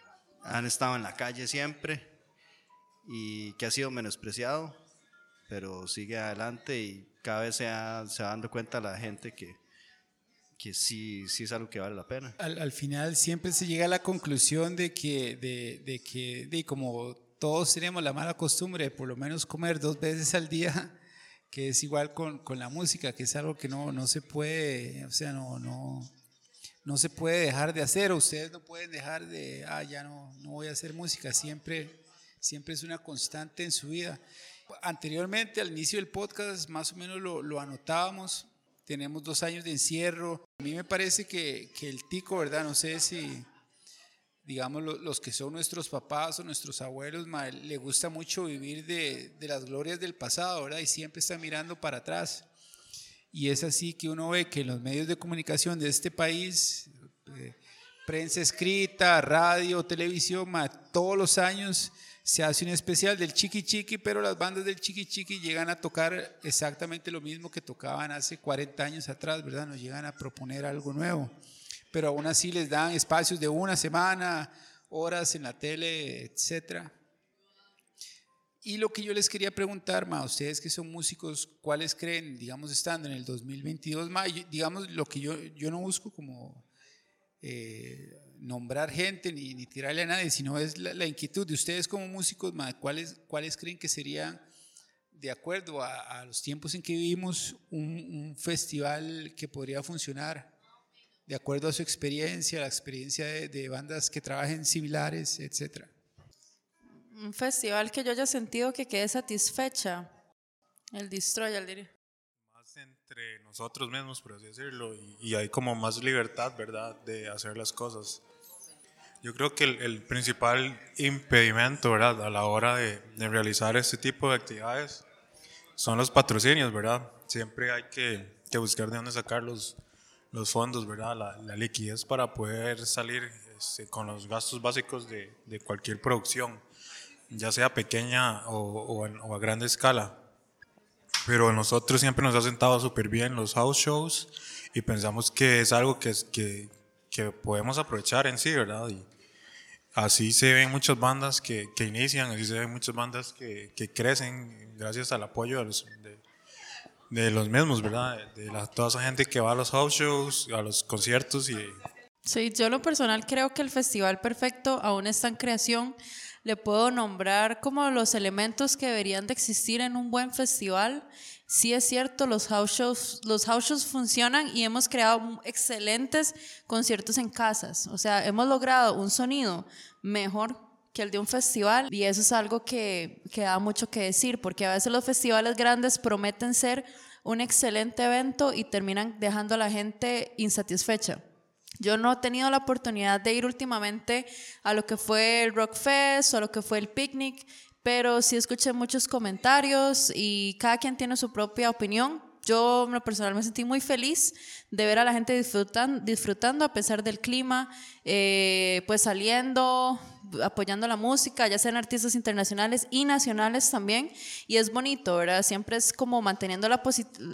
han estado en la calle siempre y que ha sido menospreciado, pero sigue adelante y cada vez se, ha- se va dando cuenta la gente que, que sí, sí es algo que vale la pena. Al, al final siempre se llega a la conclusión de que, de, de que de como todos tenemos la mala costumbre de por lo menos comer dos veces al día, que es igual con, con la música, que es algo que no, no se puede, o sea, no, no, no se puede dejar de hacer, ustedes no pueden dejar de, ah, ya no, no voy a hacer música, siempre, siempre es una constante en su vida. Anteriormente, al inicio del podcast, más o menos lo, anotábamos, tenemos dos años de encierro. A mí me parece que, el tico, ¿verdad? No sé si, digamos, lo- los que son nuestros papás o nuestros abuelos, ma, le gusta mucho vivir de, las glorias del pasado, ¿verdad? Y siempre está mirando para atrás. Y es así que uno ve que los medios de comunicación de este país, eh, prensa escrita, radio, televisión, todos los años se hace un especial del Chiqui Chiqui, pero las bandas del Chiqui Chiqui llegan a tocar exactamente lo mismo que tocaban hace 40 años atrás, ¿verdad? Nos llegan a proponer algo nuevo, pero aún así les dan espacios de una semana, horas en la tele, etcétera. Y lo que yo les quería preguntar, ma, ustedes que son músicos, ¿cuáles creen, digamos, estando en el 2022, ma, digamos, lo que yo, yo no busco como eh, nombrar gente ni, ni tirarle a nadie, sino es la, la inquietud de ustedes como músicos, ma, ¿cuáles, ¿cuáles creen que serían, de acuerdo a, a los tiempos en que vivimos, un, un festival que podría funcionar? De acuerdo a su experiencia, la experiencia de, de bandas que trabajen similares, etcétera. Un festival que yo haya sentido que quede satisfecha. El Destroyer, diría. más entre nosotros mismos, por así decirlo, y, y hay como más libertad, ¿verdad?, de hacer las cosas. Yo creo que el, el principal impedimento, ¿verdad?, a la hora de, de realizar este tipo de actividades son los patrocinios, ¿verdad? Siempre hay que, que buscar de dónde sacar los, los fondos, ¿verdad?, la, la liquidez para poder salir este, con los gastos básicos de, de cualquier producción, ya sea pequeña o, o en- o a grande escala pero nosotros siempre nos ha sentado súper bien los house shows y pensamos que es algo que, que, que podemos aprovechar en sí, ¿verdad? Y así se ven muchas bandas que, que inician, así se ven muchas bandas que, que crecen gracias al apoyo de los, de, de los mismos, ¿verdad? De, la- toda esa gente que va a los house shows, a los conciertos y Sí, yo lo personal creo que el Festival Perfecto aún está en creación. Le puedo nombrar como los elementos que deberían de existir en un buen festival. Sí es cierto, los house shows, los house shows funcionan y hemos creado excelentes conciertos en casas. O sea, hemos logrado un sonido mejor que el de un festival y eso es algo que, que da mucho que decir porque a veces los festivales grandes prometen ser un excelente evento y terminan dejando a la gente insatisfecha. Yo no he tenido la oportunidad de ir últimamente a lo que fue el Rock Fest o a lo que fue el picnic, pero sí escuché muchos comentarios y cada quien tiene su propia opinión. Yo en lo personal me sentí muy feliz de ver a la gente disfrutan, disfrutando a pesar del clima, eh, pues saliendo, apoyando la música, ya sean artistas internacionales y nacionales también. Y es bonito, ¿verdad? Siempre es como manteniendo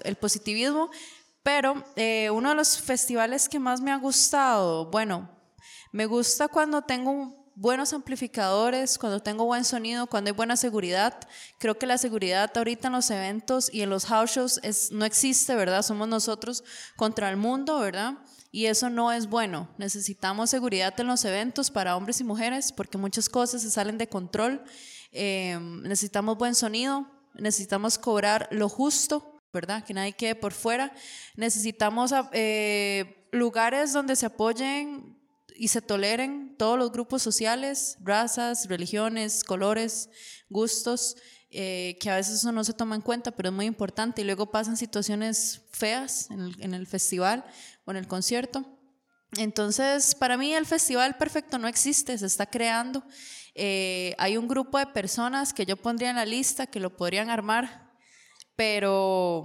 el positivismo, pero eh, uno de los festivales que más me ha gustado, bueno, me gusta cuando tengo un buenos amplificadores, cuando tengo buen sonido, cuando hay buena seguridad. Creo que la seguridad ahorita en los eventos y en los house shows no existe, ¿verdad? Somos nosotros contra el mundo, ¿verdad? Y eso no es bueno. Necesitamos seguridad en los eventos para hombres y mujeres porque muchas cosas se salen de control. Eh, necesitamos buen sonido, necesitamos cobrar lo justo, ¿verdad? Que nadie quede por fuera. Necesitamos eh, lugares donde se apoyen y se toleren todos los grupos sociales, razas, religiones, colores, gustos, eh, que a veces eso no se toma en cuenta, pero es muy importante. Y luego pasan situaciones feas en el, festival o en el concierto. Entonces, para mí el festival perfecto no existe, se está creando. Eh, hay un grupo de personas que yo pondría en la lista que lo podrían armar, pero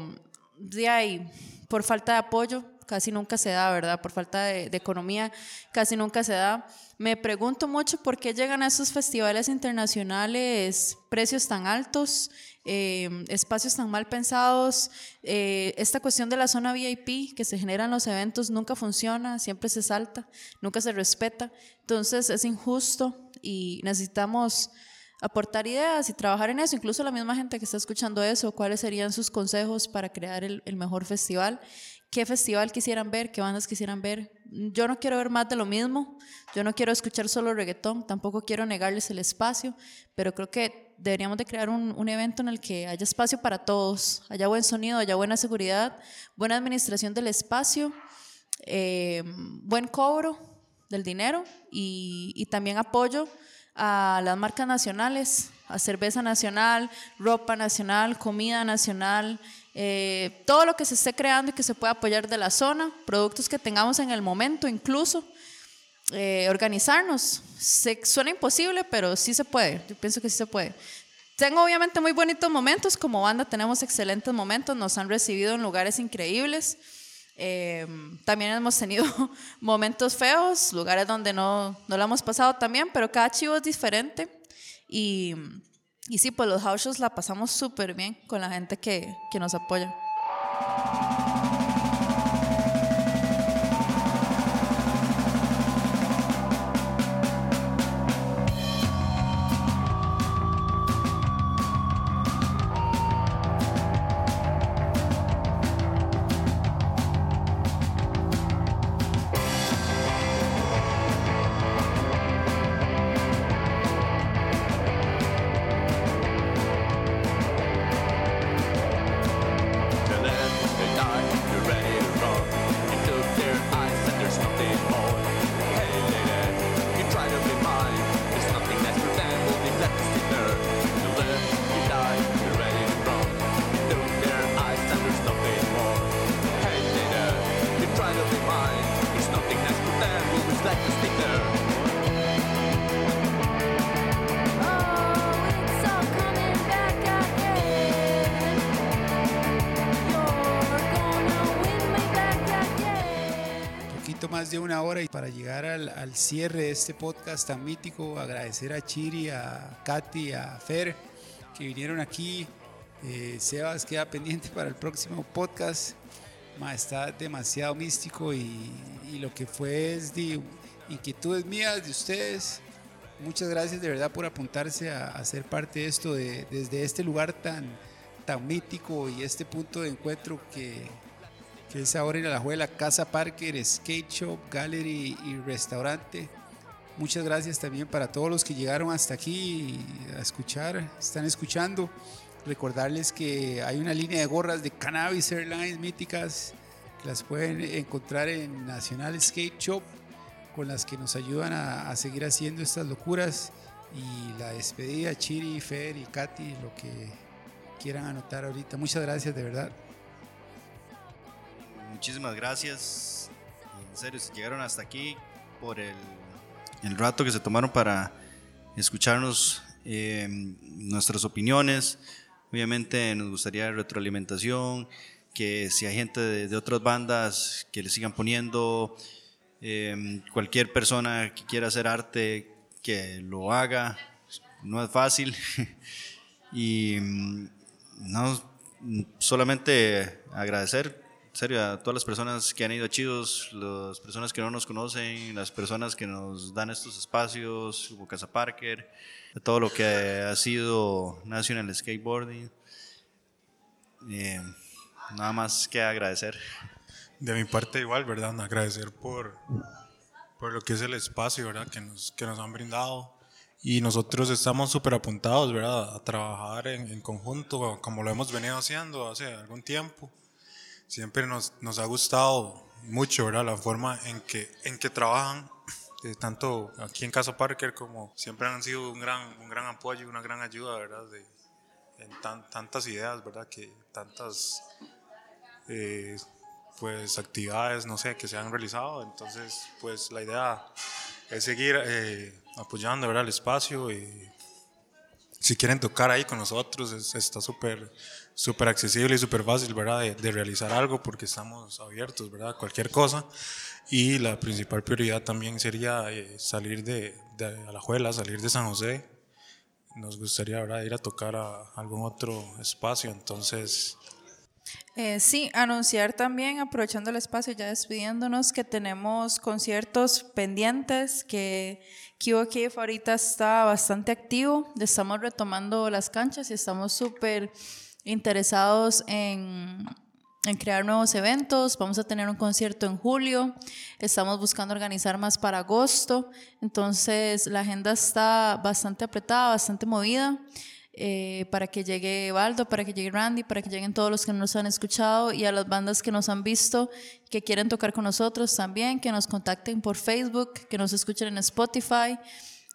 de ahí, por falta de apoyo, casi nunca se da, ¿verdad? Por falta de, economía, casi nunca se da. Me pregunto mucho por qué llegan a esos festivales internacionales precios tan altos, eh, espacios tan mal pensados. Eh, esta cuestión de la zona VIP que se genera en los eventos nunca funciona, siempre se salta, nunca se respeta. Entonces es injusto y necesitamos aportar ideas y trabajar en eso, incluso la misma gente que está escuchando eso, cuáles serían sus consejos para crear el mejor festival qué festival quisieran ver, qué bandas quisieran ver. Yo no quiero ver más de lo mismo, yo no quiero escuchar solo reggaetón, tampoco quiero negarles el espacio, pero creo que deberíamos de crear un, un, evento en el que haya espacio para todos, haya buen sonido, haya buena seguridad, buena administración del espacio, eh, buen cobro del dinero y, y también apoyo a las marcas nacionales, a cerveza nacional, ropa nacional, comida nacional, eh, todo lo que se esté creando y que se pueda apoyar de la zona, productos que tengamos en el momento incluso, eh, organizarnos. Se, suena imposible, pero sí se puede, yo pienso que sí se puede. Tengo obviamente muy bonitos momentos, como banda tenemos excelentes momentos, nos han recibido en lugares increíbles. Eh, también hemos tenido momentos feos, lugares donde no, no lo hemos pasado también, pero cada chivo es diferente. Y, y sí, pues los house shows la pasamos súper bien con la gente que, que nos apoya. Hora y para llegar al, al, cierre de este podcast tan mítico, agradecer a Chiri, a Katy, a Fer que vinieron aquí. Eh, Sebas queda pendiente para el próximo podcast. Ma, está demasiado místico y, y, lo que fue es de inquietudes mías, de ustedes. Muchas gracias de verdad por apuntarse a, a ser parte de esto de, desde este lugar tan, tan mítico y este punto de encuentro que, que es ahora en Alajuela, Casa Parker, Skate Shop, Gallery y Restaurante. Muchas gracias también para todos los que llegaron hasta aquí a escuchar, están escuchando. Recordarles que hay una línea de gorras de Cannabis Airlines míticas que las pueden encontrar en Nacional Skate Shop, con las que nos ayudan a, a seguir haciendo estas locuras. Y la despedida, Chiri, Fer y Katy, lo que quieran anotar ahorita. Muchas gracias, de verdad muchísimas gracias. En serio, si llegaron hasta aquí por el, el rato que se tomaron para escucharnos eh, nuestras opiniones. Obviamente nos gustaría retroalimentación, que si hay gente de, otras bandas que le sigan poniendo, eh, cualquier persona que quiera hacer arte, que lo haga, no es fácil. y no, solamente agradecer en serio, a todas las personas que han ido a Chidos, las personas que no nos conocen, las personas que nos dan estos espacios, como Casa Parker, a todo lo que ha sido National Skateboarding. Eh, nada más que agradecer. De mi parte igual, ¿verdad? Agradecer por, por lo que es el espacio, ¿verdad? Que nos, que nos han brindado. Y nosotros estamos súper apuntados, ¿verdad? A trabajar en, en, conjunto, como lo hemos venido haciendo hace algún tiempo. Siempre nos, nos ha gustado mucho, ¿verdad? La forma en que, en que trabajan, eh, tanto aquí en Casa Parker como siempre han sido un gran, un gran apoyo y una gran ayuda, ¿verdad? De, en tan, tantas ideas, ¿verdad? Que tantas eh, pues actividades, no sé, que se han realizado. Entonces, pues la idea es seguir eh, apoyando, ¿verdad? El espacio y si quieren tocar ahí con nosotros, es, está súper súper accesible y súper fácil, ¿verdad? De, realizar algo porque estamos abiertos, ¿verdad? Cualquier cosa. Y la principal prioridad también sería eh, salir de, de Alajuela, salir de San José. Nos gustaría, ¿verdad? Ir a tocar a algún otro espacio. Entonces, eh, sí, anunciar también, aprovechando el espacio, ya despidiéndonos, que tenemos conciertos pendientes, que Cave ahorita está bastante activo, estamos retomando las canchas y estamos súper interesados en, crear nuevos eventos. Vamos a tener un concierto en julio, estamos buscando organizar más para agosto, entonces la agenda está bastante apretada, bastante movida. Eh, para que llegue Baldo, para que llegue Randy, para que lleguen todos los que nos han escuchado y a las bandas que nos han visto, que quieren tocar con nosotros también, que nos contacten por Facebook, que nos escuchen en Spotify.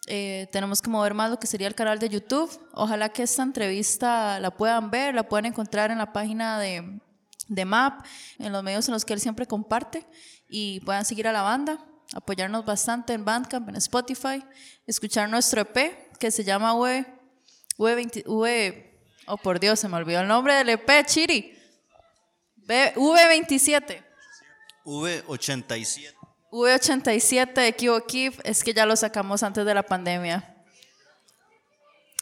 Eh, tenemos que mover más lo que sería el canal de YouTube. Ojalá que esta entrevista la puedan ver, la puedan encontrar en la página de, de MAP, en los medios en los que él siempre comparte y puedan seguir a la banda, apoyarnos bastante en Bandcamp, en Spotify, escuchar nuestro EP que se llama Web V20, V, oh por Dios, se me olvidó el nombre del EP, Chiri. V27. V87. V87 de es que ya lo sacamos antes de la pandemia.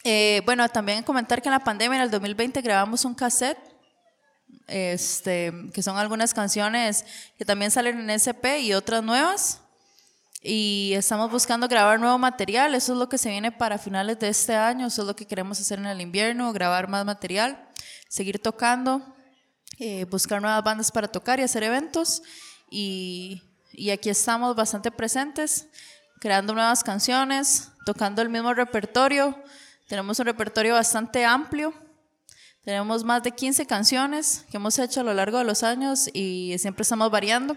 Eh, bueno, también comentar que en la pandemia, en el 2020, grabamos un cassette, este, que son algunas canciones que también salen en SP y otras nuevas y estamos buscando grabar nuevo material. Eso es lo que se viene para finales de este año. Eso es lo que queremos hacer en el invierno, grabar más material, seguir tocando, eh, buscar nuevas bandas para tocar y hacer eventos. Y, y aquí estamos bastante presentes, creando nuevas canciones, tocando el mismo repertorio. Tenemos un repertorio bastante amplio. Tenemos más de 15 canciones que hemos hecho a lo largo de los años y siempre estamos variando.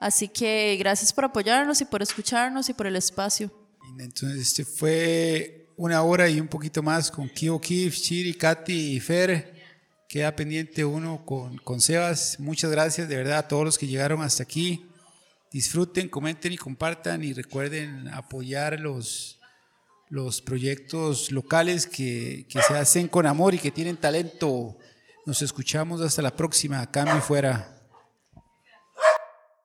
Así que gracias por apoyarnos y por escucharnos y por el espacio. Entonces, este fue una hora y un poquito más con Kio Kif, Chiri, Katy y Fer. Queda pendiente uno con, con Sebas. Muchas gracias de verdad a todos los que llegaron hasta aquí. Disfruten, comenten y compartan y recuerden apoyar los, los proyectos locales que, que se hacen con amor y que tienen talento. Nos escuchamos hasta la próxima. Cambio fuera.